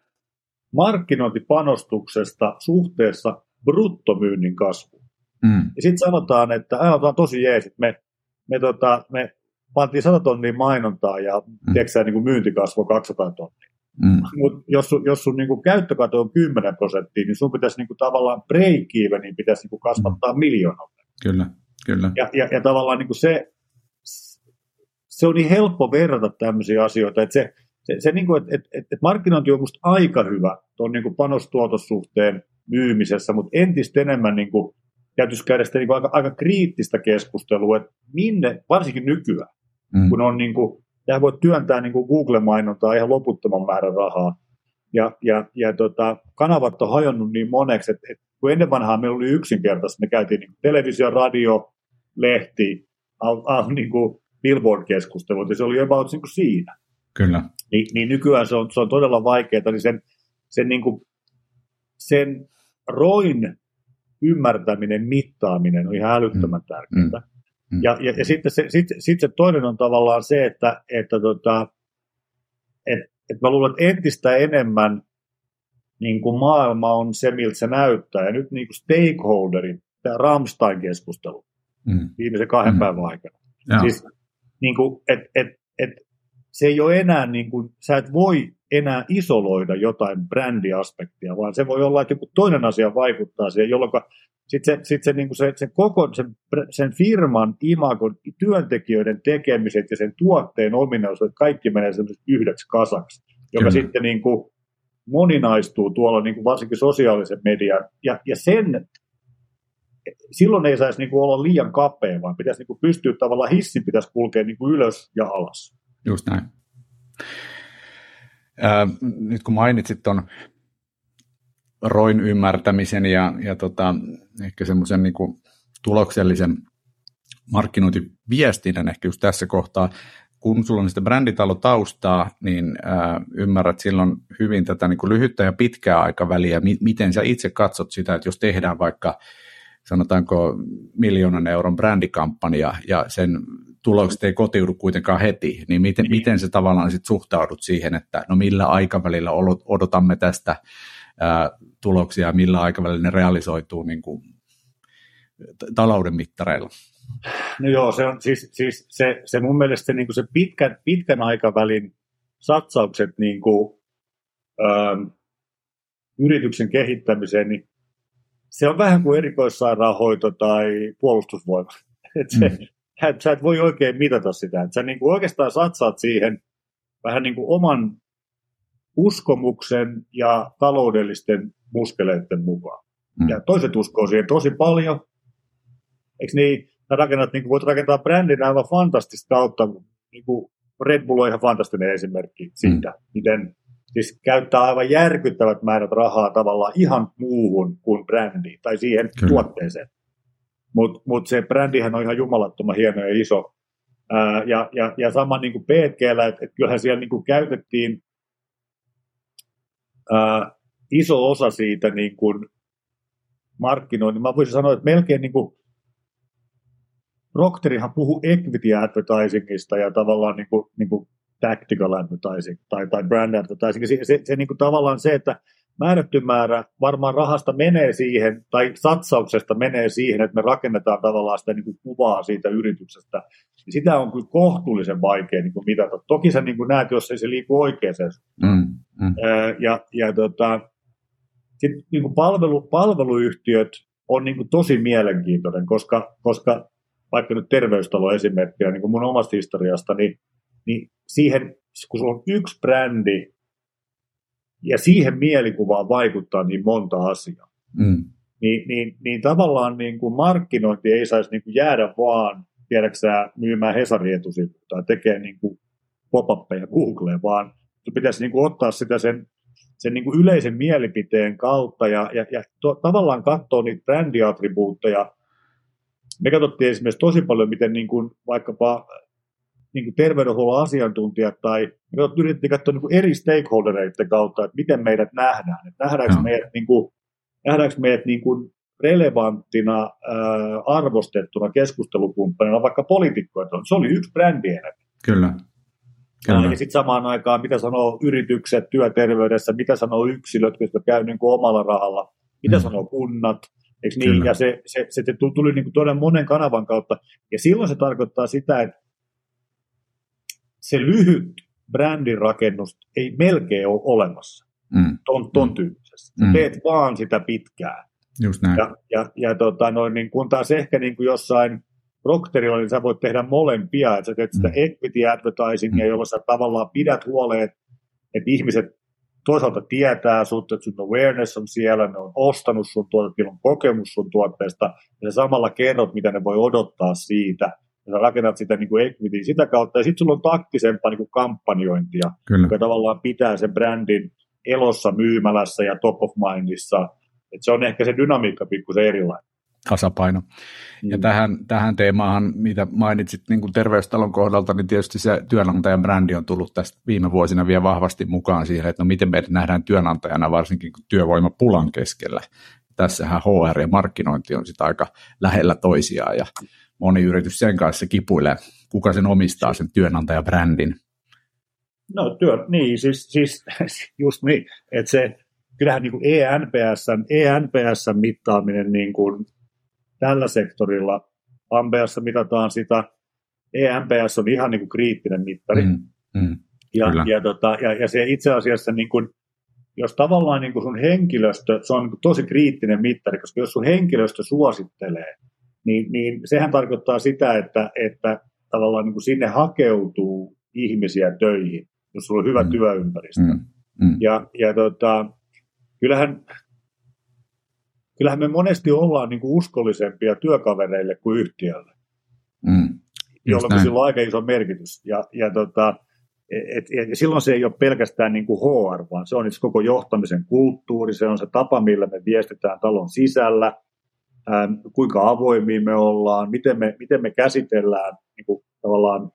markkinointipanostuksesta suhteessa bruttomyynnin kasvuun. Mm. Ja sitten sanotaan, että äh, on tosi jees, että me, me, tota, me pantiin 100 tonnia mainontaa ja mm. tiedätkö, niin kuin myyntikasvu 200 tonnia. Mm. Mutta jos, jos sun niin käyttökato on 10 prosenttia, niin sun pitäisi niin kuin, tavallaan break niin pitäisi niin kuin kasvattaa mm. miljoonalla. Kyllä, kyllä. Ja, ja, ja tavallaan niin kuin se, se on niin helppo verrata tämmöisiä asioita, että se, se, se niin kuin, että, että, että markkinointi on musta aika hyvä tuon niin panostuotossuhteen myymisessä, mutta entistä enemmän niin kuin, täytyisi käydä sitä niin kuin aika, aika kriittistä keskustelua, että minne, varsinkin nykyään, mm. kun on niin kuin, ja voit työntää niin kuin Google-mainontaa ihan loputtoman määrän rahaa. Ja, ja, ja tota, kanavat on hajonnut niin moneksi, että, että kun ennen vanhaa meillä oli yksinkertaista, me käytiin niin televisio, radio, lehti, al, al, niin kuin billboard-keskustelut, ja se oli about niin kuin siinä. Kyllä. Ni, niin nykyään se on, se on todella vaikeaa, niin sen, sen, niin kuin, sen roin ymmärtäminen, mittaaminen on ihan älyttömän mm. tärkeää. Mm. Mm. Ja, ja, ja sitten se, sit, sit se toinen on tavallaan se, että, että tota, et, et mä luulen, että entistä enemmän niin kuin maailma on se, miltä se näyttää. Ja nyt niin kuin stakeholderit, tämä Ramstein-keskustelu mm. viimeisen kahden mm. päivän aikana. Ja. Siis, niin kuin, et, et, et, se ei ole enää, niin kuin, sä et voi enää isoloida jotain brändiaspektia, vaan se voi olla, että joku toinen asia vaikuttaa siihen, jolloin sitten se, sit se, niin se, se koko sen, sen firman imagon, työntekijöiden tekemiset ja sen tuotteen ominaisuudet, kaikki menee yhdeksi kasaksi, joka Kyllä. sitten niin kuin moninaistuu tuolla niin kuin varsinkin sosiaalisen median. Ja, ja sen, silloin ei saisi niin kuin olla liian kapea, vaan pitäisi niin kuin pystyä tavallaan, hissin pitäisi kulkea niin kuin ylös ja alas. Just näin. Ää, nyt kun mainitsit tuon roin ymmärtämisen ja, ja tota, ehkä semmoisen niin tuloksellisen markkinointiviestinnän ehkä just tässä kohtaa, kun sulla on sitä bränditalotaustaa, niin ää, ymmärrät silloin hyvin tätä niin kuin lyhyttä ja pitkää aikaväliä, mi- miten sä itse katsot sitä, että jos tehdään vaikka sanotaanko miljoonan euron brändikampanja ja sen tulokset ei kotiudu kuitenkaan heti, niin miten, niin. miten se tavallaan sit suhtaudut siihen, että no millä aikavälillä odotamme tästä ää, tuloksia, millä aikavälillä ne realisoituu niin kuin, talouden mittareilla? No joo, se on siis, siis se, se mun mielestä niin kuin se pitkän, pitkän aikavälin satsaukset niin kuin, ähm, yrityksen kehittämiseen, niin se on vähän kuin erikoissairaanhoito tai puolustusvoima. Et se, mm. sä et voi oikein mitata sitä. Et sä niin kuin oikeastaan satsaat siihen vähän niin kuin oman uskomuksen ja taloudellisten muskeleiden mukaan. Mm. Ja toiset uskoo siihen tosi paljon. Eikö niin, sä rakennat, niin kuin voit rakentaa brändin aivan fantastista kautta, niin kuin Red Bull on ihan fantastinen esimerkki siitä, mm. miten siis käyttää aivan järkyttävät määrät rahaa tavallaan ihan muuhun kuin brändiin tai siihen Kyllä. tuotteeseen. Mutta mut se brändihän on ihan jumalattoman hieno ja iso. Ää, ja, ja, ja sama niin kuin että et kyllähän siellä niin kuin käytettiin ää, iso osa siitä niin kuin markkinoinnin. Mä voisin sanoa, että melkein niin kuin Procterihan puhuu equity advertisingista ja tavallaan niin kuin, niin kuin tactical advertising tai, tai brand advertising. Se, se, se niin kuin tavallaan se, että määrätty määrä varmaan rahasta menee siihen, tai satsauksesta menee siihen, että me rakennetaan tavallaan sitä niin kuin kuvaa siitä yrityksestä. Sitä on kyllä kohtuullisen vaikea niin kuin mitata. Toki sä niin kuin näet, jos ei se liiku oikeaan. Mm, mm. Ja, ja tota, sit, niin kuin palvelu, palveluyhtiöt on niin kuin tosi mielenkiintoinen, koska, koska vaikka nyt terveystalo esimerkkinä niin kuin mun omasta historiasta, niin, niin siihen, kun sulla on yksi brändi, ja siihen mielikuvaan vaikuttaa niin monta asiaa. Mm. Niin, niin, niin tavallaan niin kuin markkinointi ei saisi niin kuin jäädä vaan, tiedäksä, myymään Hesarin tai tekee niin kuin pop-uppeja Googleen, vaan pitäisi niin kuin ottaa sitä sen, sen niin kuin yleisen mielipiteen kautta ja, ja, ja to, tavallaan katsoa niitä brändiattribuutteja. Me katsottiin esimerkiksi tosi paljon, miten niin kuin vaikkapa niin kuin terveydenhuollon asiantuntijat tai yritettiin katsoa niin kuin eri stakeholdereiden kautta, että miten meidät nähdään. Että nähdäänkö, no. meidät, niin kuin, nähdäänkö meidät niin kuin relevanttina, äh, arvostettuna keskustelukumppanina, vaikka poliitikkoja. Se oli yksi brändi Kyllä. Kyllä. Ja sitten samaan aikaan, mitä sanoo yritykset työterveydessä, mitä sanoo yksilöt, jotka käy niin kuin omalla rahalla, mitä mm. sanoo kunnat, eikö niin? Ja se, se, se tuli niin kuin todella monen kanavan kautta. Ja silloin se tarkoittaa sitä, että se lyhyt brändin rakennus ei melkein ole olemassa mm. ton, ton tyyppisessä. mm. teet vaan sitä pitkää. Just näin. Ja, ja, ja tota, noin, niin kun taas ehkä niin kuin jossain Procterilla, niin sä voit tehdä molempia, että sä teet sitä mm. equity advertisingia, mm. jolloin sä tavallaan pidät huoleen, että, ihmiset toisaalta tietää sut, että sun awareness on siellä, ne on ostanut sun tuotteesta, on kokemus sun tuotteesta, ja sä samalla kerrot, mitä ne voi odottaa siitä, ja sä rakennat sitä niin kuin equity sitä kautta, ja sitten sulla on taktisempaa niin kuin kampanjointia, Kyllä. joka tavallaan pitää sen brändin elossa myymälässä ja top of mindissa, että se on ehkä se dynamiikka pikkusen erilainen tasapaino. Mm. Ja tähän, tähän teemaan, mitä mainitsit niin kuin terveystalon kohdalta, niin tietysti se työnantajan brändi on tullut tästä viime vuosina vielä vahvasti mukaan siihen, että no miten meidät nähdään työnantajana, varsinkin työvoimapulan keskellä. Tässähän HR ja markkinointi on sitä aika lähellä toisiaan ja moni yritys sen kanssa kipuilee, kuka sen omistaa sen työnantajabrändin. No työ, niin, siis, siis just niin, että se, kyllähän niin kuin ENPS, ENPS mittaaminen niin kuin tällä sektorilla. Ampeassa mitataan sitä, EMPS on ihan niin kuin kriittinen mittari. Mm, mm, ja, ja, tota, ja, ja se itse asiassa, niin kuin, jos tavallaan niin kuin sun henkilöstö, se on niin kuin tosi kriittinen mittari, koska jos sun henkilöstö suosittelee, niin, niin sehän tarkoittaa sitä, että, että tavallaan niin kuin sinne hakeutuu ihmisiä töihin, jos sulla on hyvä mm, työympäristö. Mm, mm. Ja, ja tota, kyllähän kyllähän me monesti ollaan niin kuin uskollisempia työkavereille kuin yhtiölle, mm, jolloin sillä on aika iso merkitys. Ja, ja, tota, et, et, ja silloin se ei ole pelkästään niin kuin HR, vaan se on itse koko johtamisen kulttuuri, se on se tapa, millä me viestitään talon sisällä, kuinka avoimia me ollaan, miten me, miten me käsitellään niin kuin, tavallaan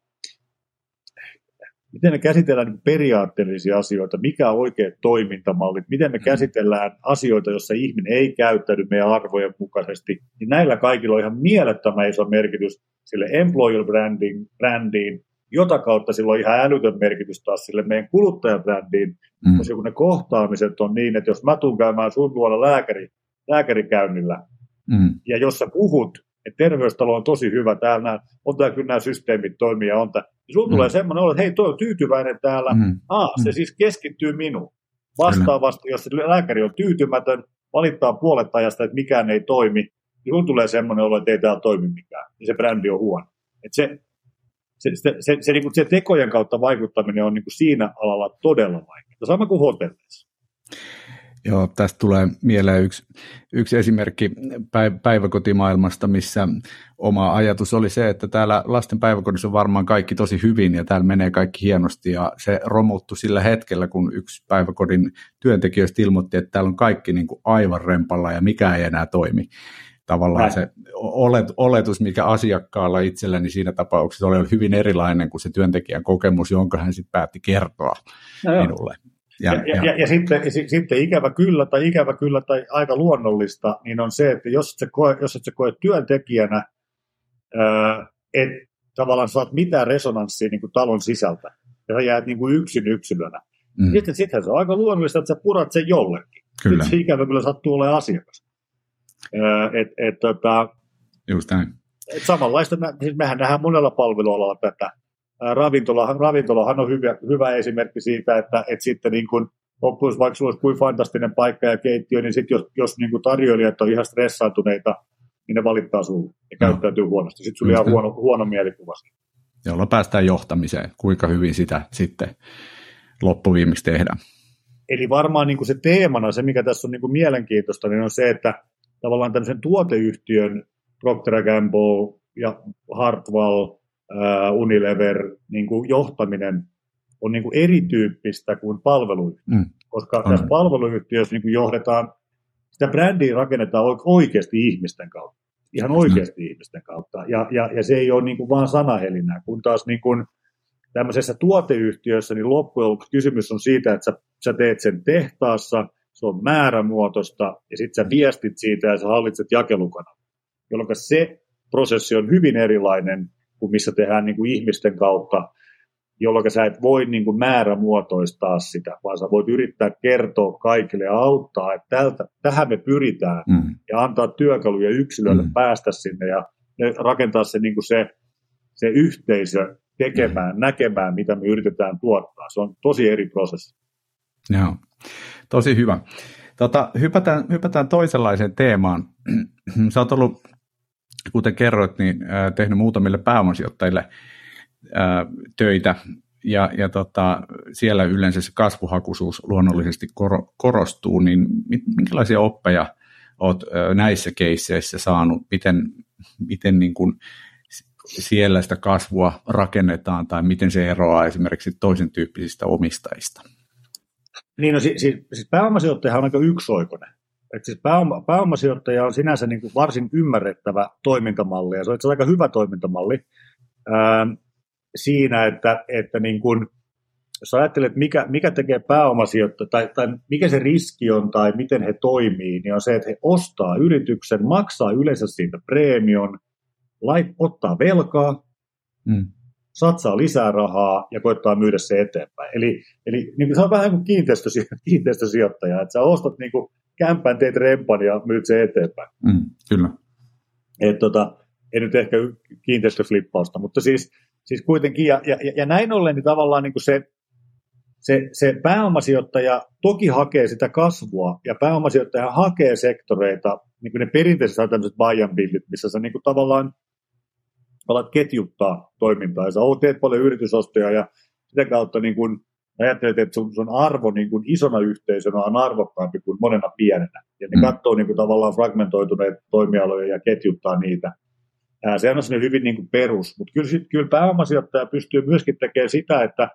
miten me käsitellään niin periaatteellisia asioita, mikä on oikeat toimintamallit, miten me mm. käsitellään asioita, joissa ihminen ei käyttäydy meidän arvojen mukaisesti, niin näillä kaikilla on ihan mielettömän iso merkitys sille employer branding, brändiin, jota kautta sillä on ihan älytön merkitys taas sille meidän kuluttajabrändiin, mm. koska kun ne kohtaamiset on niin, että jos mä tuun käymään sun luona lääkäri, lääkärikäynnillä, mm. ja jos sä puhut että terveystalo on tosi hyvä täällä, on täällä kyllä nämä systeemit toimia, on tää. Ja sulla mm. tulee semmoinen olo, että hei, toi on tyytyväinen täällä, mm. ah, se mm. siis keskittyy minuun. Vastaavasti, jos se lääkäri on tyytymätön, valittaa puolet ajasta, että mikään ei toimi, niin sulla tulee semmoinen olo, että ei täällä toimi mikään, niin se brändi on huono. Et se, se, se, se, se, niin se tekojen kautta vaikuttaminen on niin kuin siinä alalla todella vaikeaa. Sama kuin hotellissa. Joo, tästä tulee mieleen yksi, yksi esimerkki päiväkotimaailmasta, missä oma ajatus oli se, että täällä lasten päiväkodissa on varmaan kaikki tosi hyvin ja täällä menee kaikki hienosti ja se romuttu sillä hetkellä, kun yksi päiväkodin työntekijöistä ilmoitti, että täällä on kaikki niin kuin aivan rempalla ja mikä ei enää toimi. Tavallaan Näin. se olet, oletus, mikä asiakkaalla itselläni siinä tapauksessa oli hyvin erilainen kuin se työntekijän kokemus, jonka hän sitten päätti kertoa no minulle. Ja, ja, ja, ja, ja sitten, sitten ikävä kyllä tai ikävä kyllä tai aika luonnollista, niin on se, että jos et sä koe, jos et sä koe työntekijänä, että tavallaan saat mitään resonanssia niin kuin talon sisältä, ja sä jäät niin kuin yksin yksilönä, mm. sitten sittenhän se on aika luonnollista, että sä purat sen jollekin. Kyllä. Sitten se ikävä kyllä sattuu olemaan asiakas. Et, et, tota, Just näin. Et samanlaista, siis mehän nähdään monella palvelualalla tätä, ravintola, ravintolahan on hyvä, hyvä esimerkki siitä, että, että sitten niin kuin, loppuisi, vaikka sulla olisi kuin fantastinen paikka ja keittiö, niin sitten jos, jos niin kuin tarjoilijat on ihan stressaantuneita, niin ne valittaa sulle ja no. käyttäytyy huonosti. Sitten sulla on huono, huono mielikuva. Jolla päästään johtamiseen, kuinka hyvin sitä sitten loppuviimeksi tehdään. Eli varmaan niin kuin se teemana, se mikä tässä on niin kuin mielenkiintoista, niin on se, että tavallaan tämmöisen tuoteyhtiön Procter Gamble ja Hartwell Unilever niin kuin johtaminen on niin kuin erityyppistä kuin palveluyhtiö. Mm. Koska on. tässä palveluyhtiössä niin kuin johdetaan, sitä brändiä rakennetaan oikeasti ihmisten kautta. Ihan oikeasti mm. ihmisten kautta. Ja, ja, ja se ei ole niin kuin vaan sanahelinää, kun taas niin kuin tämmöisessä tuoteyhtiössä niin loppujen lopuksi kysymys on siitä, että sä, sä teet sen tehtaassa, se on määrämuotoista, ja sitten sä viestit siitä ja sä hallitset jakelukana. Jolloin se prosessi on hyvin erilainen kuin missä tehdään niin kuin ihmisten kautta, jolloin sä et voi niin kuin määrämuotoistaa sitä, vaan sä voit yrittää kertoa kaikille ja auttaa, että tältä, tähän me pyritään, mm. ja antaa työkaluja yksilöille mm. päästä sinne ja rakentaa se, niin kuin se, se yhteisö tekemään, mm. näkemään, mitä me yritetään tuottaa. Se on tosi eri prosessi. Joo, tosi hyvä. Tota, hypätään, hypätään toisenlaiseen teemaan. Sä oot ollut, kuten kerroit, niin, tehnyt muutamille pääomasijoittajille töitä, ja, ja tota, siellä yleensä se kasvuhakuisuus luonnollisesti kor, korostuu, niin minkälaisia oppeja olet näissä keisseissä saanut, miten, miten niin kuin siellä sitä kasvua rakennetaan tai miten se eroaa esimerkiksi toisen tyyppisistä omistajista? Niin, no siis, siis pääomasijoittaja on aika yksioikoinen. Et siis pääoma, pääomasijoittaja on sinänsä niin kuin varsin ymmärrettävä toimintamalli, ja se on itse aika hyvä toimintamalli ää, siinä, että, että niin kuin, jos ajattelet, mikä, mikä tekee pääomasijoittaja, tai, tai mikä se riski on, tai miten he toimii, niin on se, että he ostaa yrityksen, maksaa yleensä siitä preemion, lait, ottaa velkaa, mm. satsaa lisää rahaa ja koittaa myydä se eteenpäin. Eli, eli niin kuin se on vähän kuin kiinteistösi, kiinteistösijoittaja, että sä ostat niin kuin kämpän, teet rempan ja myyt se eteenpäin. Mm, kyllä. Et tota, ei nyt ehkä kiinteistöflippausta, mutta siis, siis kuitenkin, ja, ja, ja näin ollen niin tavallaan niin kuin se, se, se pääomasijoittaja toki hakee sitä kasvua, ja pääomasijoittaja hakee sektoreita, niin kuin ne perinteiset on tämmöiset buy and buildit, missä sä niin kuin tavallaan alat ketjuttaa toimintaa, ja sä teet paljon yritysostoja, ja sitä kautta niin kuin ajattelet, että sun, sun arvo niin kuin isona yhteisönä on arvokkaampi kuin monena pienenä. Ja ne mm. katsoo niin kuin tavallaan fragmentoituneet toimialoja ja ketjuttaa niitä. Ää, se on hyvin niin kuin perus, mutta kyllä, sit, kyllä pääomasijoittaja pystyy myöskin tekemään sitä, että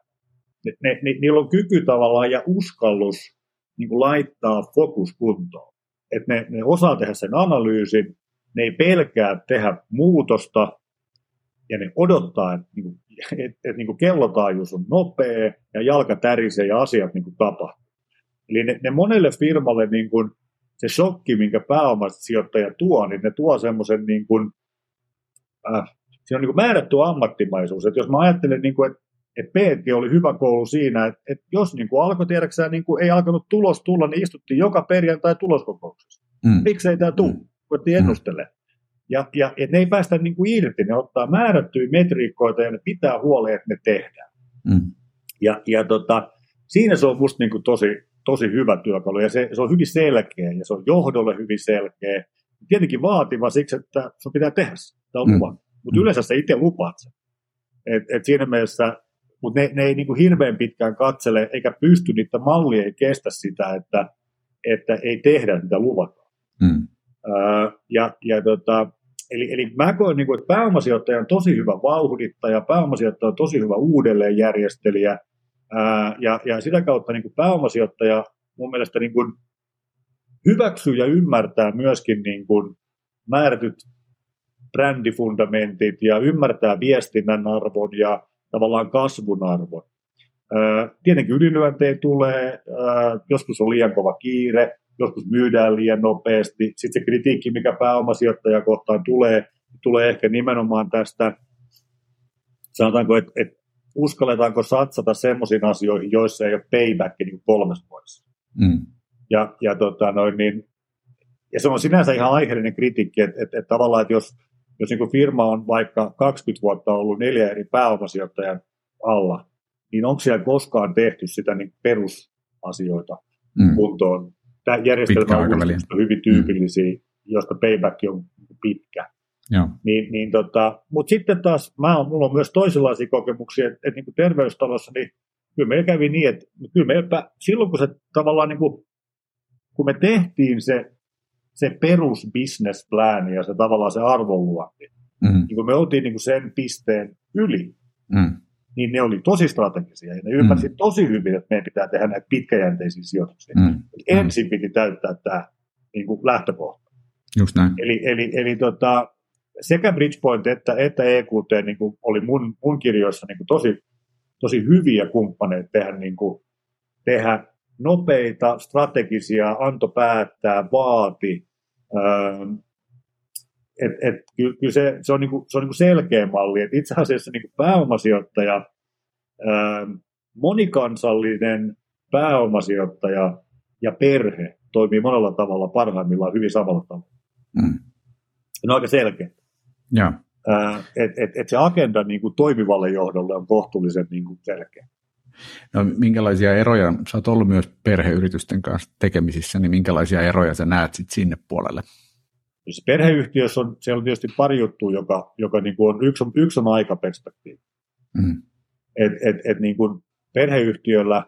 ne, ne, ne, niillä on kyky tavallaan ja uskallus niin kuin laittaa fokus kuntoon. Että ne, ne osaa tehdä sen analyysin, ne ei pelkää tehdä muutosta, ja ne odottaa, että, niin kuin, että, että niin kuin kellotaajuus on nopea ja jalka tärisee ja asiat niin kuin tapahtuu. Eli ne, ne monelle firmalle niin kuin, se shokki, minkä pääomasijoittaja tuo, niin ne tuo semmoisen niin kuin, äh, siinä on niin kuin määrätty ammattimaisuus. Että jos mä ajattelen, niin kuin, että, että Peetti oli hyvä koulu siinä, että, että jos niin kuin alkoi, tiedäksään, niin kuin ei alkanut tulos tulla, niin istuttiin joka perjantai tuloskokouksessa. Mm. Miksei tämä tule? Voitiin ennustella. Mm. Ja, ja et ne ei päästä niin kuin irti, ne ottaa määrättyjä metriikkoita ja ne pitää huolen, että ne tehdään. Mm. Ja, ja tota, siinä se on musta niin kuin tosi, tosi hyvä työkalu ja se, se on hyvin selkeä ja se on johdolle hyvin selkeä. Tietenkin vaativa siksi, että sun pitää tehdä se, tämä on mm. Mutta mm. yleensä sä itse lupaat sen. Et, et siinä mielessä, mutta ne, ne ei niin kuin hirveän pitkään katsele, eikä pysty, niitä mallia ei kestä sitä, että, että ei tehdä mitä luvataan. Mm. Öö, ja, ja tota, Eli, eli mä koen, niin kuin, että pääomasijoittaja on tosi hyvä vauhdittaja, pääomasijoittaja on tosi hyvä uudelleenjärjestelijä, ää, ja, ja sitä kautta niin kuin pääomasijoittaja mun mielestä niin kuin hyväksyy ja ymmärtää myöskin niin kuin määrätyt brändifundamentit ja ymmärtää viestinnän arvon ja tavallaan kasvun arvon. Ää, tietenkin ylilyöntejä tulee, ää, joskus on liian kova kiire, joskus myydään liian nopeasti. Sitten se kritiikki, mikä pääomasijoittaja kohtaan tulee, tulee ehkä nimenomaan tästä, sanotaanko, että, että uskalletaanko satsata semmoisiin asioihin, joissa ei ole payback niin kolmessa vuodessa. Mm. Ja, ja, tota, noin, niin, ja se on sinänsä ihan aiheellinen kritiikki, että, että, että tavallaan, että jos, jos niin firma on vaikka 20 vuotta ollut neljä eri pääomasijoittajan alla, niin onko siellä koskaan tehty sitä niin perusasioita mm. kuntoon? Tämä järjestelmä on hyvin tyypillisiä, mm. josta payback on pitkä. Joo. Niin, niin tota, Mutta sitten taas, mä on, mulla on myös toisenlaisia kokemuksia, että, että niin terveystalossa, niin kyllä meillä kävi niin, että kyllä meillä, silloin kun se tavallaan, niin kuin, kun me tehtiin se, se perus business plan ja se tavallaan se arvonluonti, mm. niin kun me oltiin niin kuin sen pisteen yli, mm niin ne oli tosi strategisia ja ne ymmärsivät mm. tosi hyvin, että meidän pitää tehdä näitä pitkäjänteisiä sijoituksia. Mm. Ensin piti täyttää tämä niin kuin lähtökohta. Just näin. Eli, eli, eli tota, sekä Bridgepoint että, että EQT niin kuin oli mun, mun kirjoissa niin kuin tosi tosi hyviä kumppaneita tehdä, niin kuin, tehdä nopeita, strategisia, anto päättää, vaati. Ähm, et, et, kyllä, kyllä se, se on, niin kuin, se on niin kuin selkeä malli. Et itse asiassa niin kuin pääomasijoittaja, ähm, monikansallinen pääomasijoittaja ja perhe toimii monella tavalla parhaimmillaan hyvin samalla tavalla. Mm. Ne on aika selkeä. Ja. Että et, et se agenda niin kuin toimivalle johdolle on kohtuullisen niin kuin selkeä. No, minkälaisia eroja, sä oot ollut myös perheyritysten kanssa tekemisissä, niin minkälaisia eroja sä näet sit sinne puolelle? Siis perheyhtiössä on, siellä on tietysti pari juttua, joka, joka niin kuin on, yksi, on, yksi on aikaperspektiivi. Mm. Et, et, et niin kuin perheyhtiöllä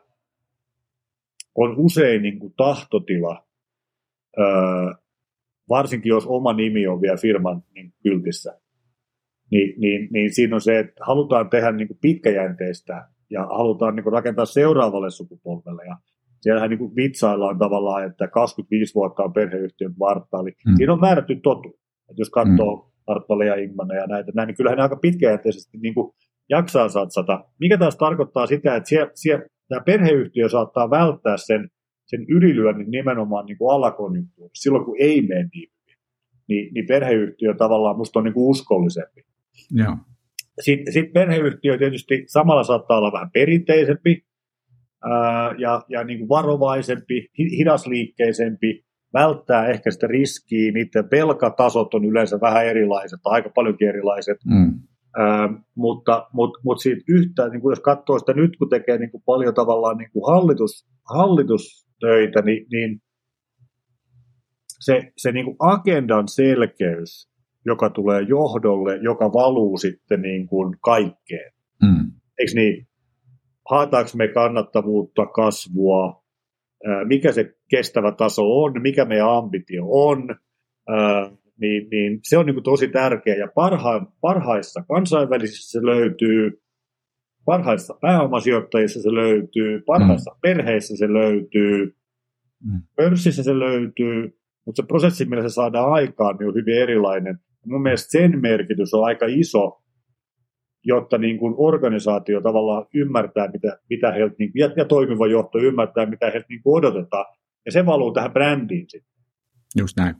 on usein niin kuin tahtotila, öö, varsinkin jos oma nimi on vielä firman niin kyltissä, niin, niin, niin siinä on se, että halutaan tehdä niin kuin pitkäjänteistä ja halutaan niin kuin rakentaa seuraavalle sukupolvelle. Ja siellähän niin kuin vitsaillaan tavallaan, että 25 vuotta on perheyhtiön kvartaali. Mm. Siinä on määrätty totu. Että jos katsoo mm. Artpalle ja Ingmane ja näitä, näin, niin kyllähän ne aika pitkäjänteisesti niin kuin jaksaa satsata. Mikä taas tarkoittaa sitä, että siellä, siellä, tämä perheyhtiö saattaa välttää sen, sen ylilyönnin nimenomaan niin kuin alakonjunktuurissa, silloin kun ei mene niin hyvin. Niin, niin perheyhtiö tavallaan musta on niin kuin uskollisempi. Joo. Sitten, sitten perheyhtiö tietysti samalla saattaa olla vähän perinteisempi ää, ja, ja niin kuin varovaisempi, hidasliikkeisempi, välttää ehkä sitä riskiä, niiden velkatasot on yleensä vähän erilaiset, aika paljonkin erilaiset, mm. ää, mutta, mutta, mutta siitä yhtään, niin kuin jos katsoo sitä nyt, kun tekee niin kuin paljon tavallaan niin kuin hallitus, hallitustöitä, niin, niin se, se niin kuin agendan selkeys joka tulee johdolle, joka valuu sitten niin kuin kaikkeen. Mm. Eikö niin? Haetaanko me kannattavuutta, kasvua, mikä se kestävä taso on, mikä meidän ambitio on, niin, niin se on niin tosi tärkeä. Ja parha, parhaissa kansainvälisissä se löytyy, parhaissa pääomasijoittajissa se löytyy, parhaissa mm. perheissä se löytyy, mm. pörssissä se löytyy, mutta se prosessi, millä se saadaan aikaan, niin on hyvin erilainen. Mun mielestä sen merkitys on aika iso, jotta niin kuin organisaatio tavallaan ymmärtää, mitä, mitä heiltä, niin, ja, ja toimiva johto ymmärtää, mitä heiltä niin kuin odotetaan. Ja se valuu tähän brändiin sitten. Just näin.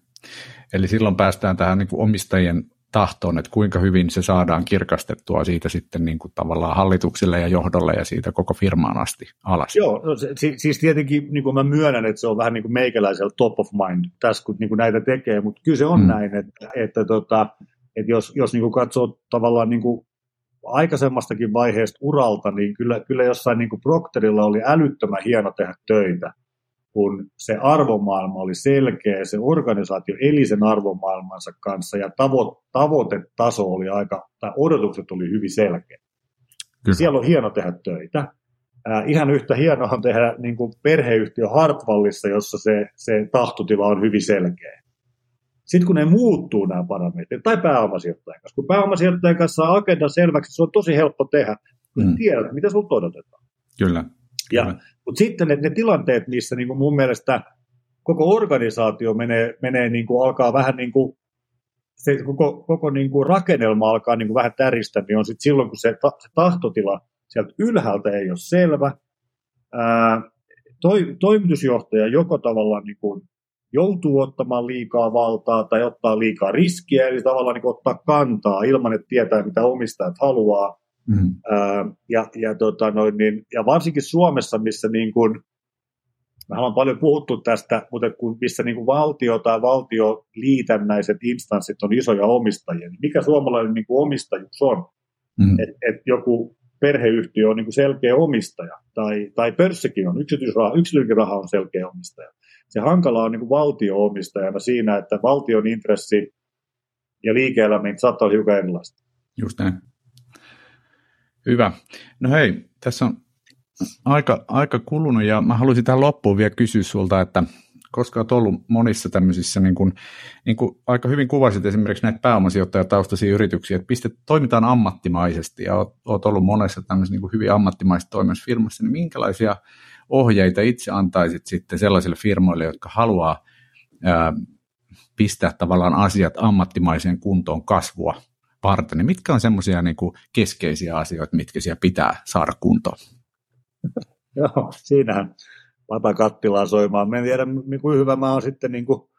Eli silloin päästään tähän niin kuin omistajien tahtoon, että kuinka hyvin se saadaan kirkastettua siitä sitten niin kuin tavallaan hallitukselle ja johdolle ja siitä koko firmaan asti alas. Joo, no se, siis tietenkin niin kuin mä myönnän, että se on vähän niin kuin meikäläisellä top of mind tässä, kun niin kuin näitä tekee, mutta kyllä se on mm. näin, että, että, tota, että jos, jos niin kuin katsoo tavallaan niin kuin aikaisemmastakin vaiheesta uralta, niin kyllä, kyllä jossain niin kuin Procterilla oli älyttömän hieno tehdä töitä kun se arvomaailma oli selkeä, se organisaatio eli sen arvomaailmansa kanssa ja tavo- tavoitetaso oli aika, tai odotukset oli hyvin selkeä. Kyllä. Siellä on hieno tehdä töitä. Äh, ihan yhtä hienoa on tehdä niin kuin perheyhtiö Hartwallissa, jossa se, se tahtotila on hyvin selkeä. Sitten kun ne muuttuu nämä parametrit, tai pääomasijoittajan kanssa, kun pääomasijoittajan kanssa saa agenda selväksi, se on tosi helppo tehdä, kun mm. tiedät, mitä sinulta odotetaan. Kyllä. Ja, mutta sitten ne, ne tilanteet, missä niin kuin mun mielestä koko organisaatio menee, menee niin kuin, alkaa vähän niin kuin, se koko, koko niin kuin rakennelma alkaa niin kuin vähän täristä, niin on sitten silloin, kun se, ta, se tahtotila sieltä ylhäältä ei ole selvä. Ää, toi, toimitusjohtaja joko tavallaan niin kuin joutuu ottamaan liikaa valtaa tai ottaa liikaa riskiä, eli tavallaan niin ottaa kantaa ilman, että tietää, mitä omistajat haluaa. Mm. ja, ja, tota noin, niin, ja varsinkin Suomessa, missä niin kuin, me ollaan paljon puhuttu tästä, mutta kun, missä niin kuin valtio tai valtioliitännäiset instanssit on isoja omistajia, niin mikä suomalainen niin kuin omistajuus on? Mm. Että et joku perheyhtiö on niin kuin selkeä omistaja, tai, tai pörssikin on, yksityisraha, yksityinen raha on selkeä omistaja. Se hankala on niin valtio-omistajana siinä, että valtion intressi ja liike-elämä saattaa olla hiukan erilaista. Just näin. Hyvä. No hei, tässä on aika, aika kulunut ja mä haluaisin tähän loppuun vielä kysyä sulta, että koska olet ollut monissa tämmöisissä, niin kuin, niin kuin aika hyvin kuvasit esimerkiksi näitä pääomasijoittajataustaisia yrityksiä, että pistet, toimitaan ammattimaisesti ja olet, ollut monessa tämmöisessä niin kuin hyvin ammattimaisessa toiminnassa firmassa, niin minkälaisia ohjeita itse antaisit sitten sellaisille firmoille, jotka haluaa ää, pistää tavallaan asiat ammattimaiseen kuntoon kasvua varten, niin mitkä on semmoisia niin keskeisiä asioita, mitkä siellä pitää saada kuntoon? Joo, siinähän pata kattilaa soimaan. en tiedä, kuinka hyvä mä oon sitten niin kuin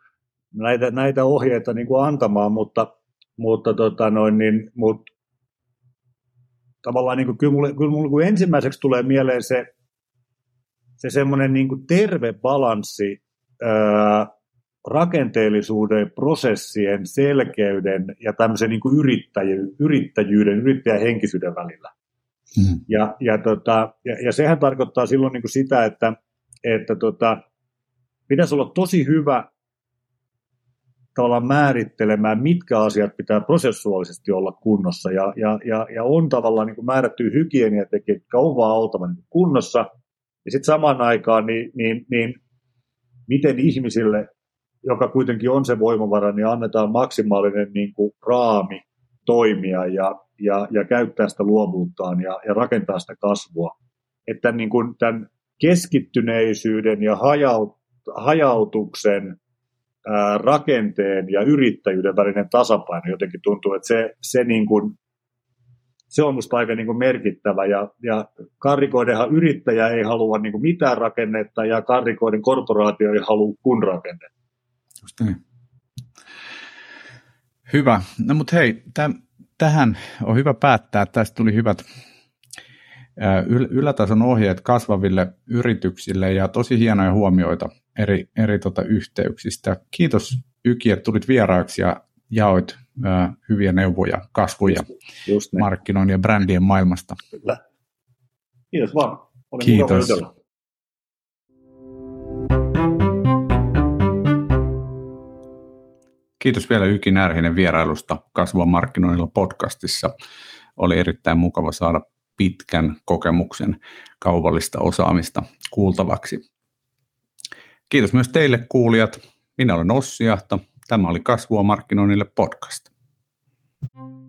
näitä, näitä ohjeita niin kuin antamaan, mutta, mutta, tota noin, niin, mutta tavallaan niin kuin, kyllä, mulle, kyllä mulle ensimmäiseksi tulee mieleen se, se semmoinen niin kuin terve balanssi ää, rakenteellisuuden, prosessien, selkeyden ja tämmöisen niin kuin yrittäjy, yrittäjyyden, yrittäjähenkisyyden välillä. Mm. Ja, ja, tota, ja, ja sehän tarkoittaa silloin niin kuin sitä, että, että tota, pitäisi olla tosi hyvä tavallaan määrittelemään, mitkä asiat pitää prosessuaalisesti olla kunnossa. Ja, ja, ja, ja on tavallaan niin määrätty hygieniatekijät, jotka on vaan oltava niin kunnossa. Ja sitten samaan aikaan, niin, niin, niin miten ihmisille, joka kuitenkin on se voimavara, niin annetaan maksimaalinen niin kuin raami toimia ja, ja, ja käyttää sitä luovuuttaan ja, ja rakentaa sitä kasvua. Että niin kuin tämän keskittyneisyyden ja hajaut, hajautuksen ää, rakenteen ja yrittäjyyden välinen tasapaino jotenkin tuntuu, että se, se, niin kuin, se on minusta aika niin kuin merkittävä ja, ja karrikoidenhan yrittäjä ei halua niin kuin mitään rakennetta ja karrikoiden korporaatio ei halua kun rakennetta. Just niin. Hyvä. No mutta hei, täm, tähän on hyvä päättää. Tästä tuli hyvät ylätason ohjeet kasvaville yrityksille ja tosi hienoja huomioita eri, eri tota yhteyksistä. Kiitos Yki, että tulit vieraaksi ja jaoit hyviä neuvoja kasvuja Just niin. markkinoinnin ja brändien maailmasta. Kyllä. Kiitos vaan. Oli Kiitos. Kiitos vielä Yki Närhinen vierailusta Kasvua markkinoinnilla podcastissa. Oli erittäin mukava saada pitkän kokemuksen kaupallista osaamista kuultavaksi. Kiitos myös teille kuulijat. Minä olen Ossi Jahta. Tämä oli Kasvua markkinoinnille podcast. Thank you